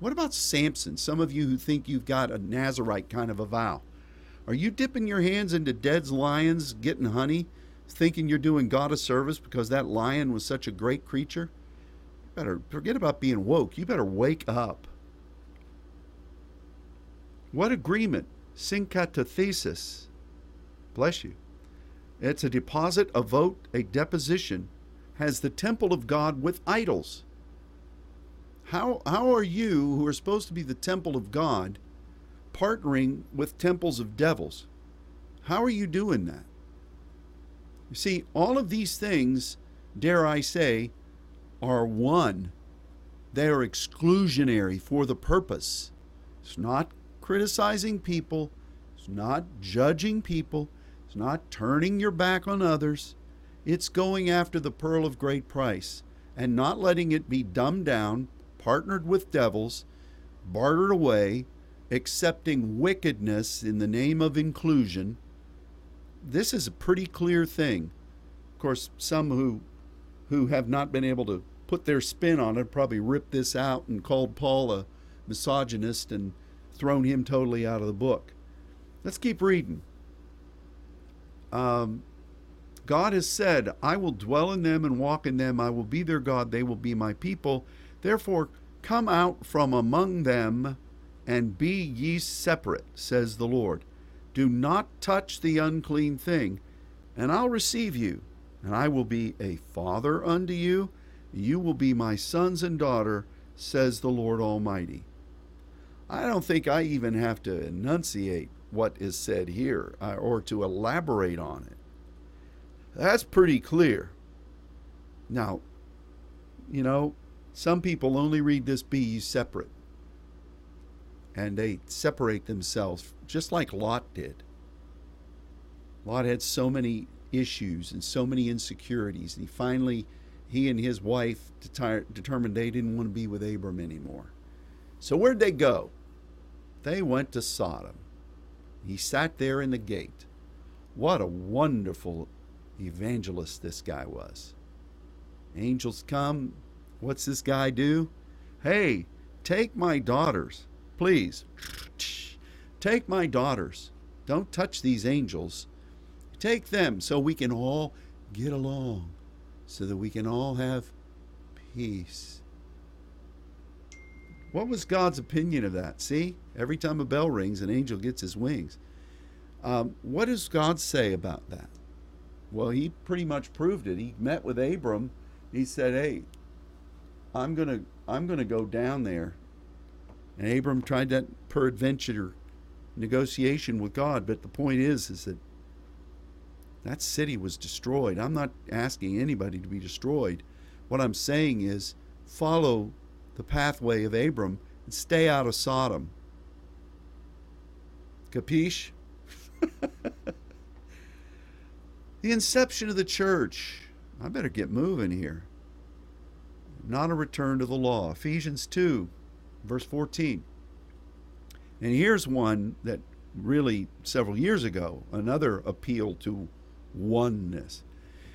S1: What about Samson? Some of you who think you've got a Nazarite kind of a vow. Are you dipping your hands into dead lions, getting honey, thinking you're doing God a service because that lion was such a great creature? You better forget about being woke. You better wake up. What agreement? Syncatathesis. Bless you. It's a deposit, a vote, a deposition. Has the temple of God with idols. How, how are you, who are supposed to be the temple of God, partnering with temples of devils. How are you doing that? You see, all of these things, dare I say, are one. They are exclusionary for the purpose. It's not criticizing people, it's not judging people, it's not turning your back on others. It's going after the pearl of great price and not letting it be dumbed down, partnered with devils, bartered away, accepting wickedness in the name of inclusion. This is a pretty clear thing. Of course, some who who have not been able to put their spin on it probably ripped this out and called Paul a misogynist and thrown him totally out of the book. Let's keep reading. Um, God has said, I will dwell in them and walk in them. I will be their God. They will be my people. Therefore, come out from among them and be ye separate, says the Lord. Do not touch the unclean thing, and I'll receive you, and I will be a father unto you. You will be my sons and daughter, says the Lord Almighty. I don't think I even have to enunciate what is said here uh, or to elaborate on it. That's pretty clear. Now, you know, some people only read this be separate. And they separate themselves, just like Lot did. Lot had so many issues and so many insecurities. And he finally, he and his wife determined they didn't want to be with Abram anymore. So where'd they go? They went to Sodom. He sat there in the gate. What a wonderful evangelist this guy was. Angels come. What's this guy do? Hey, take my daughters, please. Take my daughters. Don't touch these angels. Take them so we can all get along, so that we can all have peace. What was God's opinion of that? See, every time a bell rings, an angel gets his wings. Um, what does God say about that? Well, he pretty much proved it. He met with Abram. He said, "Hey, I'm gonna I'm gonna go down there." And Abram tried that peradventure negotiation with God, but the point is, is that that city was destroyed. I'm not asking anybody to be destroyed. What I'm saying is, follow the pathway of Abram and stay out of Sodom. Capiche? the inception of the church. I better get moving here. Not a return to the law. Ephesians 2, verse 14. And here's one that really several years ago, another appeal to oneness.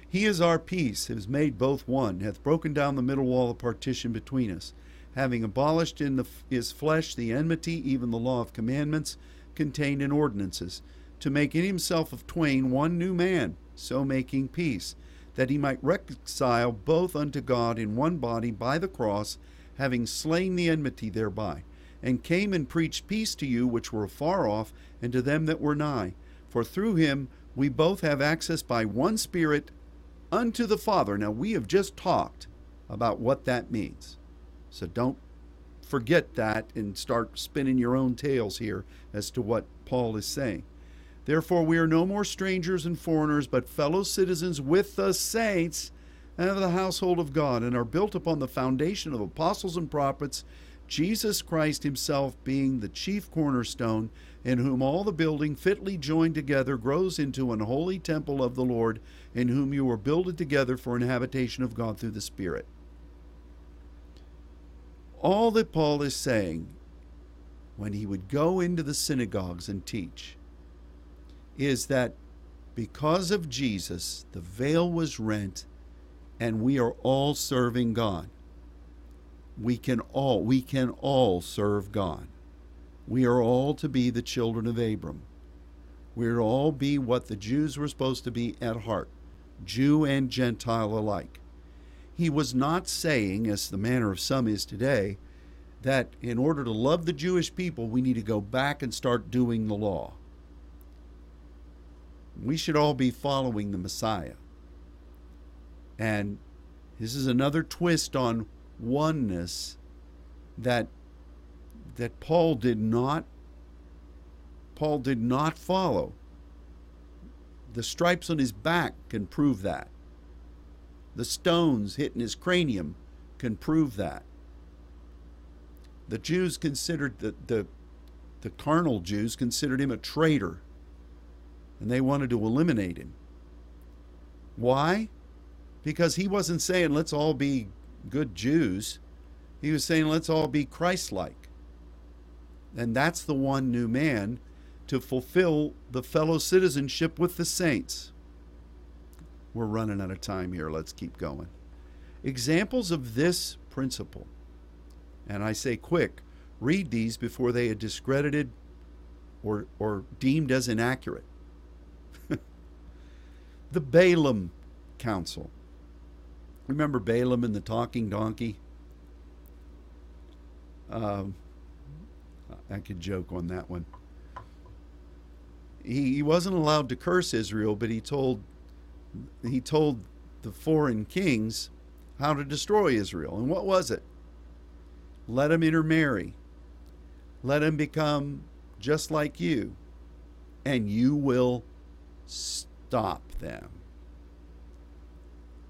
S1: He is our peace, has made both one, hath broken down the middle wall of partition between us having abolished in the, his flesh the enmity, even the law of commandments contained in ordinances, to make in himself of twain one new man, so making peace, that he might reconcile both unto God in one body by the cross, having slain the enmity thereby, and came and preached peace to you which were far off, and to them that were nigh. For through him we both have access by one Spirit unto the Father. Now, we have just talked about what that means. So don't forget that and start spinning your own tales here as to what Paul is saying. Therefore, we are no more strangers and foreigners, but fellow citizens with the saints and of the household of God, and are built upon the foundation of apostles and prophets, Jesus Christ Himself being the chief cornerstone, in whom all the building fitly joined together grows into an holy temple of the Lord, in whom you are builded together for an habitation of God through the Spirit all that Paul is saying when he would go into the synagogues and teach is that because of Jesus, the veil was rent and we are all serving God. We can all we can all serve God. We are all to be the children of Abram. We're all be what the Jews were supposed to be at heart, Jew and Gentile alike. He was not saying, as the manner of some is today, that in order to love the Jewish people, we need to go back and start doing the law. We should all be following the Messiah. And this is another twist on oneness that that Paul did not Paul did not follow. the stripes on his back can prove that. The stones hitting his cranium can prove that. The Jews considered the, the, the carnal Jews considered him a traitor, and they wanted to eliminate him. Why? Because he wasn't saying, let's all be good Jews. He was saying, let's all be Christ like. And that's the one new man to fulfill the fellow citizenship with the saints. We're running out of time here. Let's keep going. Examples of this principle, and I say quick, read these before they are discredited or, or deemed as inaccurate. the Balaam Council. Remember Balaam and the talking donkey? Um, I could joke on that one. He, he wasn't allowed to curse Israel, but he told he told the foreign kings how to destroy Israel. And what was it? Let them intermarry. Let them become just like you, and you will stop them.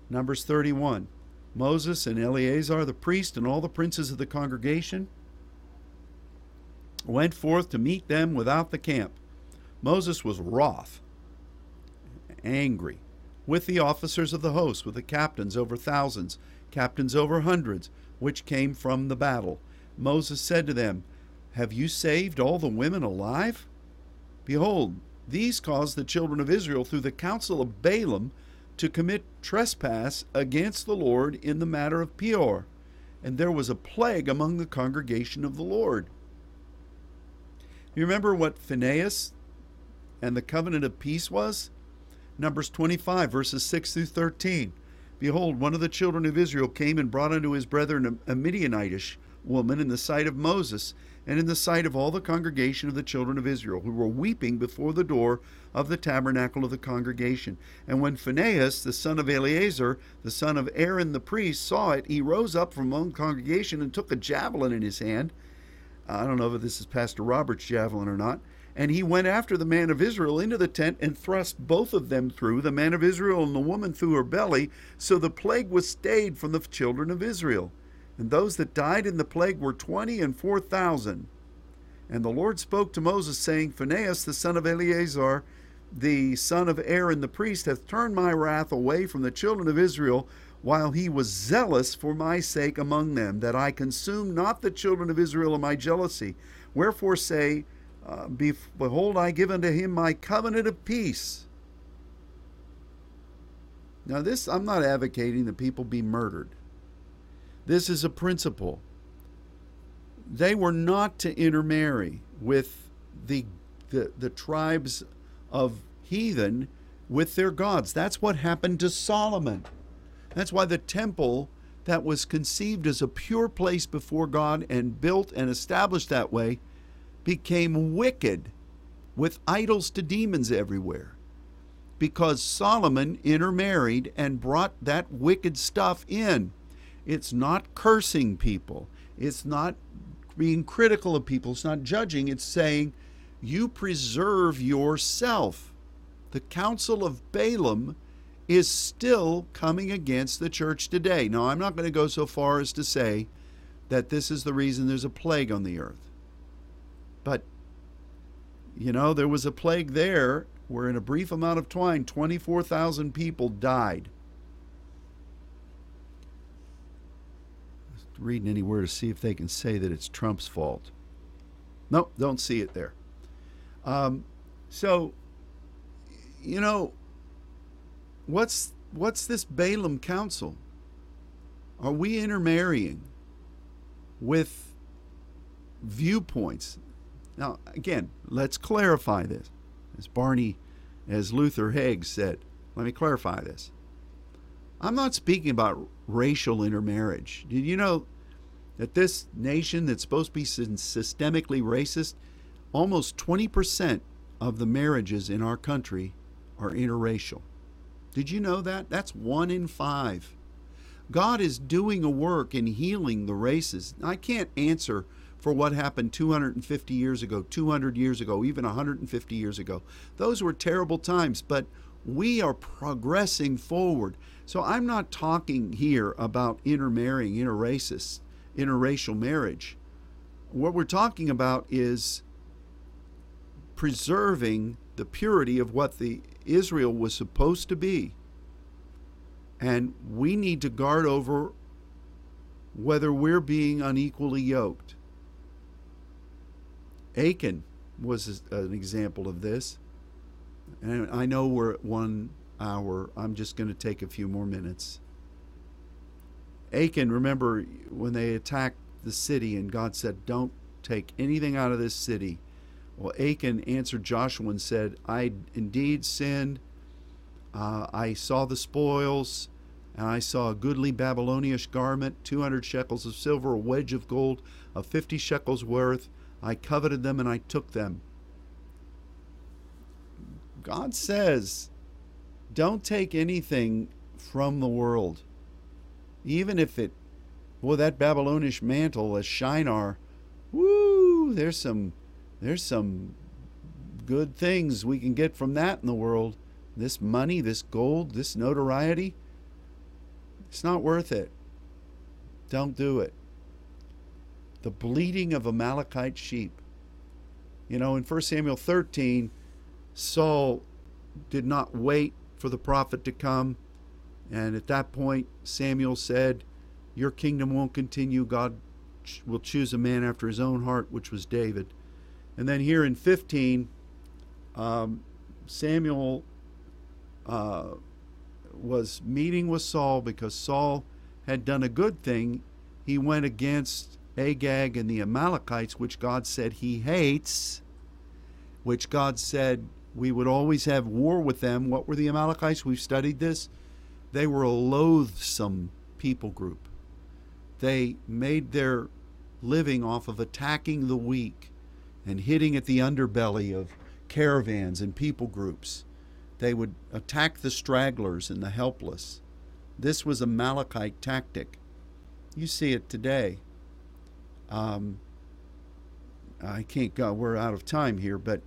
S1: Numbers 31. Moses and Eleazar the priest and all the princes of the congregation went forth to meet them without the camp. Moses was wroth, angry, with the officers of the host, with the captains over thousands, captains over hundreds, which came from the battle. Moses said to them, Have you saved all the women alive? Behold, these caused the children of Israel through the counsel of Balaam to commit trespass against the Lord in the matter of Peor, and there was a plague among the congregation of the Lord. You remember what Phinehas and the covenant of peace was? Numbers 25, verses 6 through 13. Behold, one of the children of Israel came and brought unto his brethren a Midianitish woman in the sight of Moses, and in the sight of all the congregation of the children of Israel, who were weeping before the door of the tabernacle of the congregation. And when Phinehas, the son of Eleazar, the son of Aaron the priest, saw it, he rose up from among the congregation and took a javelin in his hand. I don't know if this is Pastor Robert's javelin or not and he went after the man of Israel into the tent and thrust both of them through, the man of Israel and the woman through her belly. So the plague was stayed from the children of Israel. And those that died in the plague were twenty and four thousand. And the Lord spoke to Moses, saying, Phinehas, the son of Eleazar, the son of Aaron the priest, hath turned my wrath away from the children of Israel, while he was zealous for my sake among them, that I consume not the children of Israel in my jealousy. Wherefore say, Behold, I give unto him my covenant of peace. Now, this, I'm not advocating that people be murdered. This is a principle. They were not to intermarry with the, the, the tribes of heathen with their gods. That's what happened to Solomon. That's why the temple that was conceived as a pure place before God and built and established that way became wicked with idols to demons everywhere because Solomon intermarried and brought that wicked stuff in. It's not cursing people, it's not being critical of people, it's not judging, it's saying, you preserve yourself. The Council of Balaam is still coming against the church today. Now, I'm not going to go so far as to say that this is the reason there's a plague on the earth. But, you know, there was a plague there where, in a brief amount of time, 24,000 people died. Reading anywhere to see if they can say that it's Trump's fault. Nope, don't see it there. Um, so, you know, what's what's this Balaam council? Are we intermarrying with viewpoints now, again, let's clarify this. As Barney, as Luther Haig said, let me clarify this. I'm not speaking about racial intermarriage. Did you know that this nation that's supposed to be systemically racist, almost 20% of the marriages in our country are interracial? Did you know that? That's one in five. God is doing a work in healing the races. I can't answer for what happened 250 years ago, 200 years ago, even 150 years ago. Those were terrible times, but we are progressing forward. So I'm not talking here about intermarrying, interracist, interracial marriage. What we're talking about is preserving the purity of what the Israel was supposed to be. And we need to guard over whether we're being unequally yoked. Achan was an example of this. And I know we're at one hour. I'm just going to take a few more minutes. Achan, remember when they attacked the city and God said, Don't take anything out of this city. Well, Achan answered Joshua and said, I indeed sinned. Uh, I saw the spoils, and I saw a goodly Babylonish garment, 200 shekels of silver, a wedge of gold of 50 shekels worth. I coveted them and I took them. God says, don't take anything from the world. Even if it, well, that Babylonish mantle, a Shinar, woo, there's some, there's some good things we can get from that in the world. This money, this gold, this notoriety, it's not worth it. Don't do it. The bleating of Amalekite sheep. You know, in 1 Samuel 13, Saul did not wait for the prophet to come. And at that point, Samuel said, Your kingdom won't continue. God will choose a man after his own heart, which was David. And then here in 15, um, Samuel uh, was meeting with Saul because Saul had done a good thing. He went against Agag and the Amalekites, which God said he hates, which God said we would always have war with them. What were the Amalekites? We've studied this. They were a loathsome people group. They made their living off of attacking the weak and hitting at the underbelly of caravans and people groups. They would attack the stragglers and the helpless. This was Amalekite tactic. You see it today. Um, I can't go, we're out of time here, but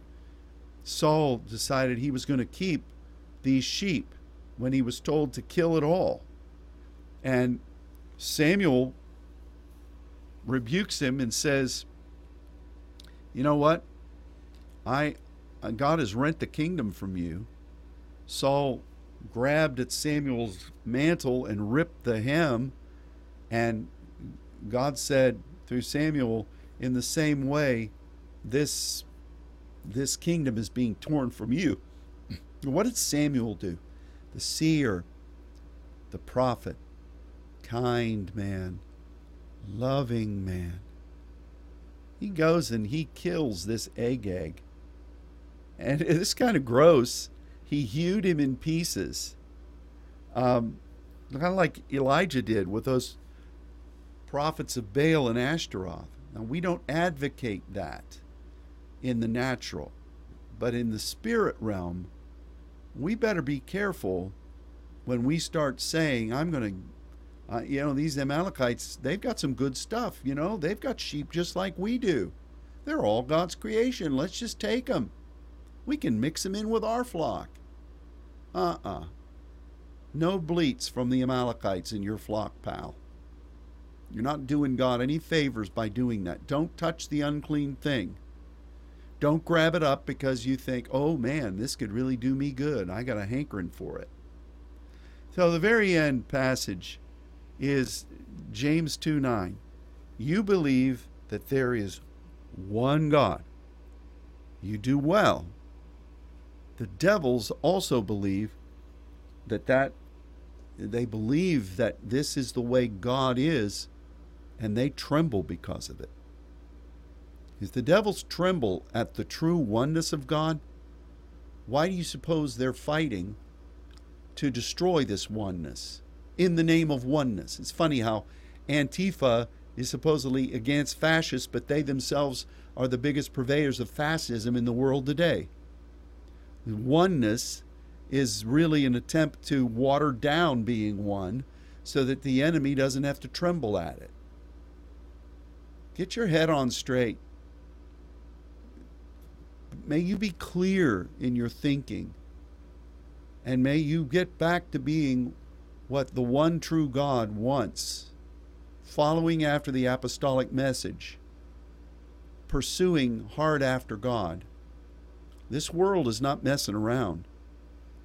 S1: Saul decided he was going to keep these sheep when he was told to kill it all. And Samuel rebukes him and says, You know what? I God has rent the kingdom from you. Saul grabbed at Samuel's mantle and ripped the hem, and God said through Samuel, in the same way, this this kingdom is being torn from you. What did Samuel do? The seer, the prophet, kind man, loving man. He goes and he kills this Agag. And it's kind of gross. He hewed him in pieces. Um, kind of like Elijah did with those prophets of Baal and Ashtaroth. Now, we don't advocate that in the natural. But in the spirit realm, we better be careful when we start saying, I'm going to, uh, you know, these Amalekites, they've got some good stuff. You know, they've got sheep just like we do. They're all God's creation. Let's just take them. We can mix them in with our flock. Uh uh-uh. uh No bleats from the Amalekites in your flock, pal. You're not doing God any favors by doing that. Don't touch the unclean thing. Don't grab it up because you think, oh man, this could really do me good. I got a hankering for it. So the very end passage is James 2 9. You believe that there is one God. You do well. The devils also believe that that they believe that this is the way God is and they tremble because of it. If the devils tremble at the true oneness of God, why do you suppose they're fighting to destroy this oneness in the name of oneness? It's funny how Antifa is supposedly against fascists, but they themselves are the biggest purveyors of fascism in the world today. Oneness is really an attempt to water down being one so that the enemy doesn't have to tremble at it. Get your head on straight may you be clear in your thinking. And may you get back to being what the one true God wants, following after the apostolic message, pursuing hard after God. This world is not messing around.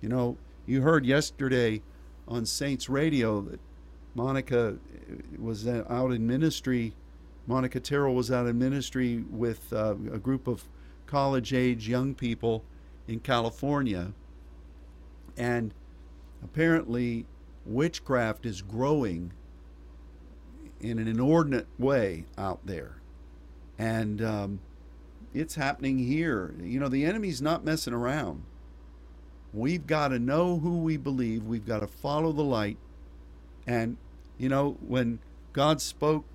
S1: You know, you heard yesterday on Saints Radio that Monica was out in ministry. Monica Terrell was out in ministry with uh, a group of college age young people in California. And apparently, witchcraft is growing in an inordinate way out there. And um, it's happening here. You know, the enemy's not messing around. We've got to know who we believe, we've got to follow the light. And, you know, when God spoke,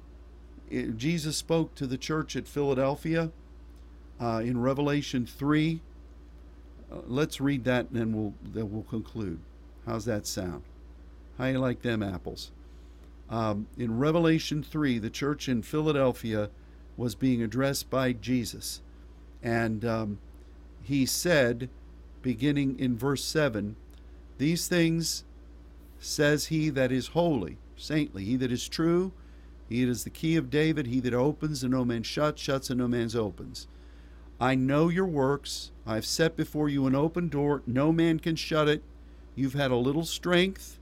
S1: Jesus spoke to the church at Philadelphia uh, in Revelation 3. Uh, let's read that and then we'll, then we'll conclude. How's that sound? How you like them apples? Um, in Revelation 3, the church in Philadelphia was being addressed by Jesus. And um, he said, beginning in verse 7, These things says he that is holy, saintly, he that is true, he is the key of David, he that opens and no man shuts, shuts and no man opens. I know your works. I have set before you an open door. No man can shut it. You've had a little strength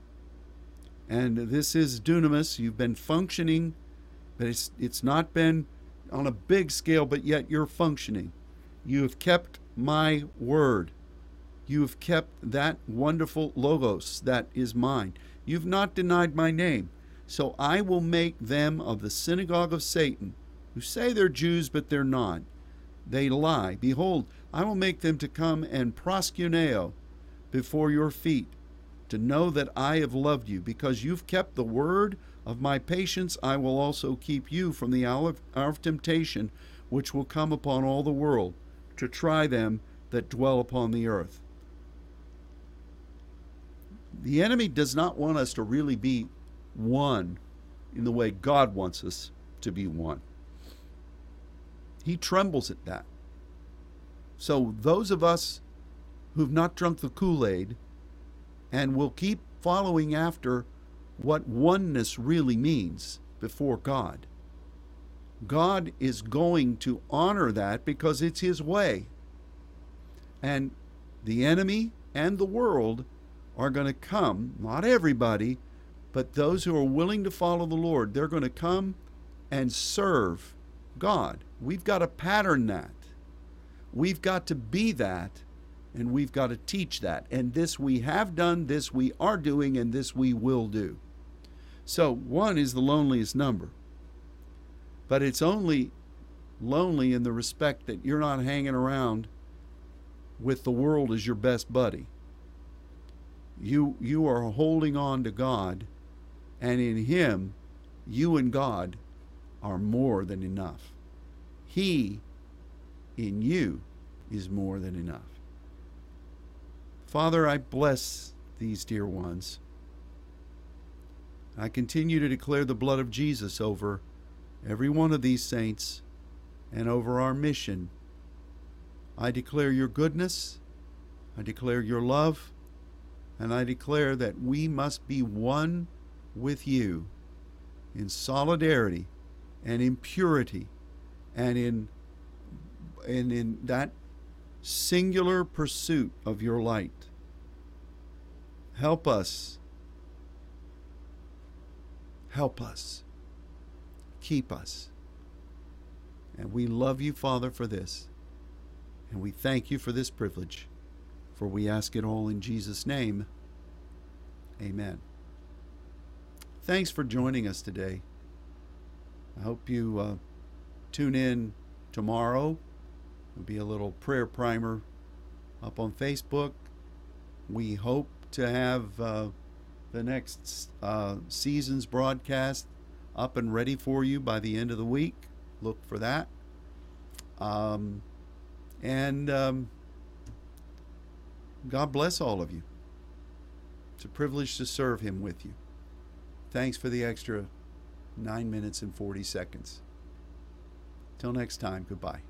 S1: and this is dunamis. You've been functioning, but it's it's not been on a big scale, but yet you're functioning. You have kept my word. You have kept that wonderful logos that is mine. You've not denied my name. So I will make them of the synagogue of Satan, who say they're Jews, but they're not. They lie. Behold, I will make them to come and proskuneo before your feet to know that I have loved you. Because you've kept the word of my patience, I will also keep you from the hour of temptation which will come upon all the world to try them that dwell upon the earth. The enemy does not want us to really be one in the way God wants us to be one. He trembles at that. So, those of us who've not drunk the Kool Aid and will keep following after what oneness really means before God. God is going to honor that because it's His way. And the enemy and the world are going to come, not everybody, but those who are willing to follow the Lord, they're going to come and serve God. We've got to pattern that. We've got to be that and we've got to teach that. And this we have done, this we are doing, and this we will do. So, one is the loneliest number. But it's only lonely in the respect that you're not hanging around with the world as your best buddy. You, you are holding on to God, and in Him, you and God are more than enough. He in you is more than enough. Father, I bless these dear ones. I continue to declare the blood of Jesus over every one of these saints and over our mission. I declare your goodness, I declare your love, and I declare that we must be one with you in solidarity and in purity and in and in that singular pursuit of your light. Help us. Help us. Keep us. And we love you, Father, for this. And we thank you for this privilege. For we ask it all in Jesus' name. Amen. Thanks for joining us today. I hope you uh, tune in tomorrow. There'll be a little prayer primer up on Facebook. We hope to have uh, the next uh, season's broadcast up and ready for you by the end of the week. Look for that. Um, and um, God bless all of you. It's a privilege to serve Him with you. Thanks for the extra 9 minutes and 40 seconds. Till next time, goodbye.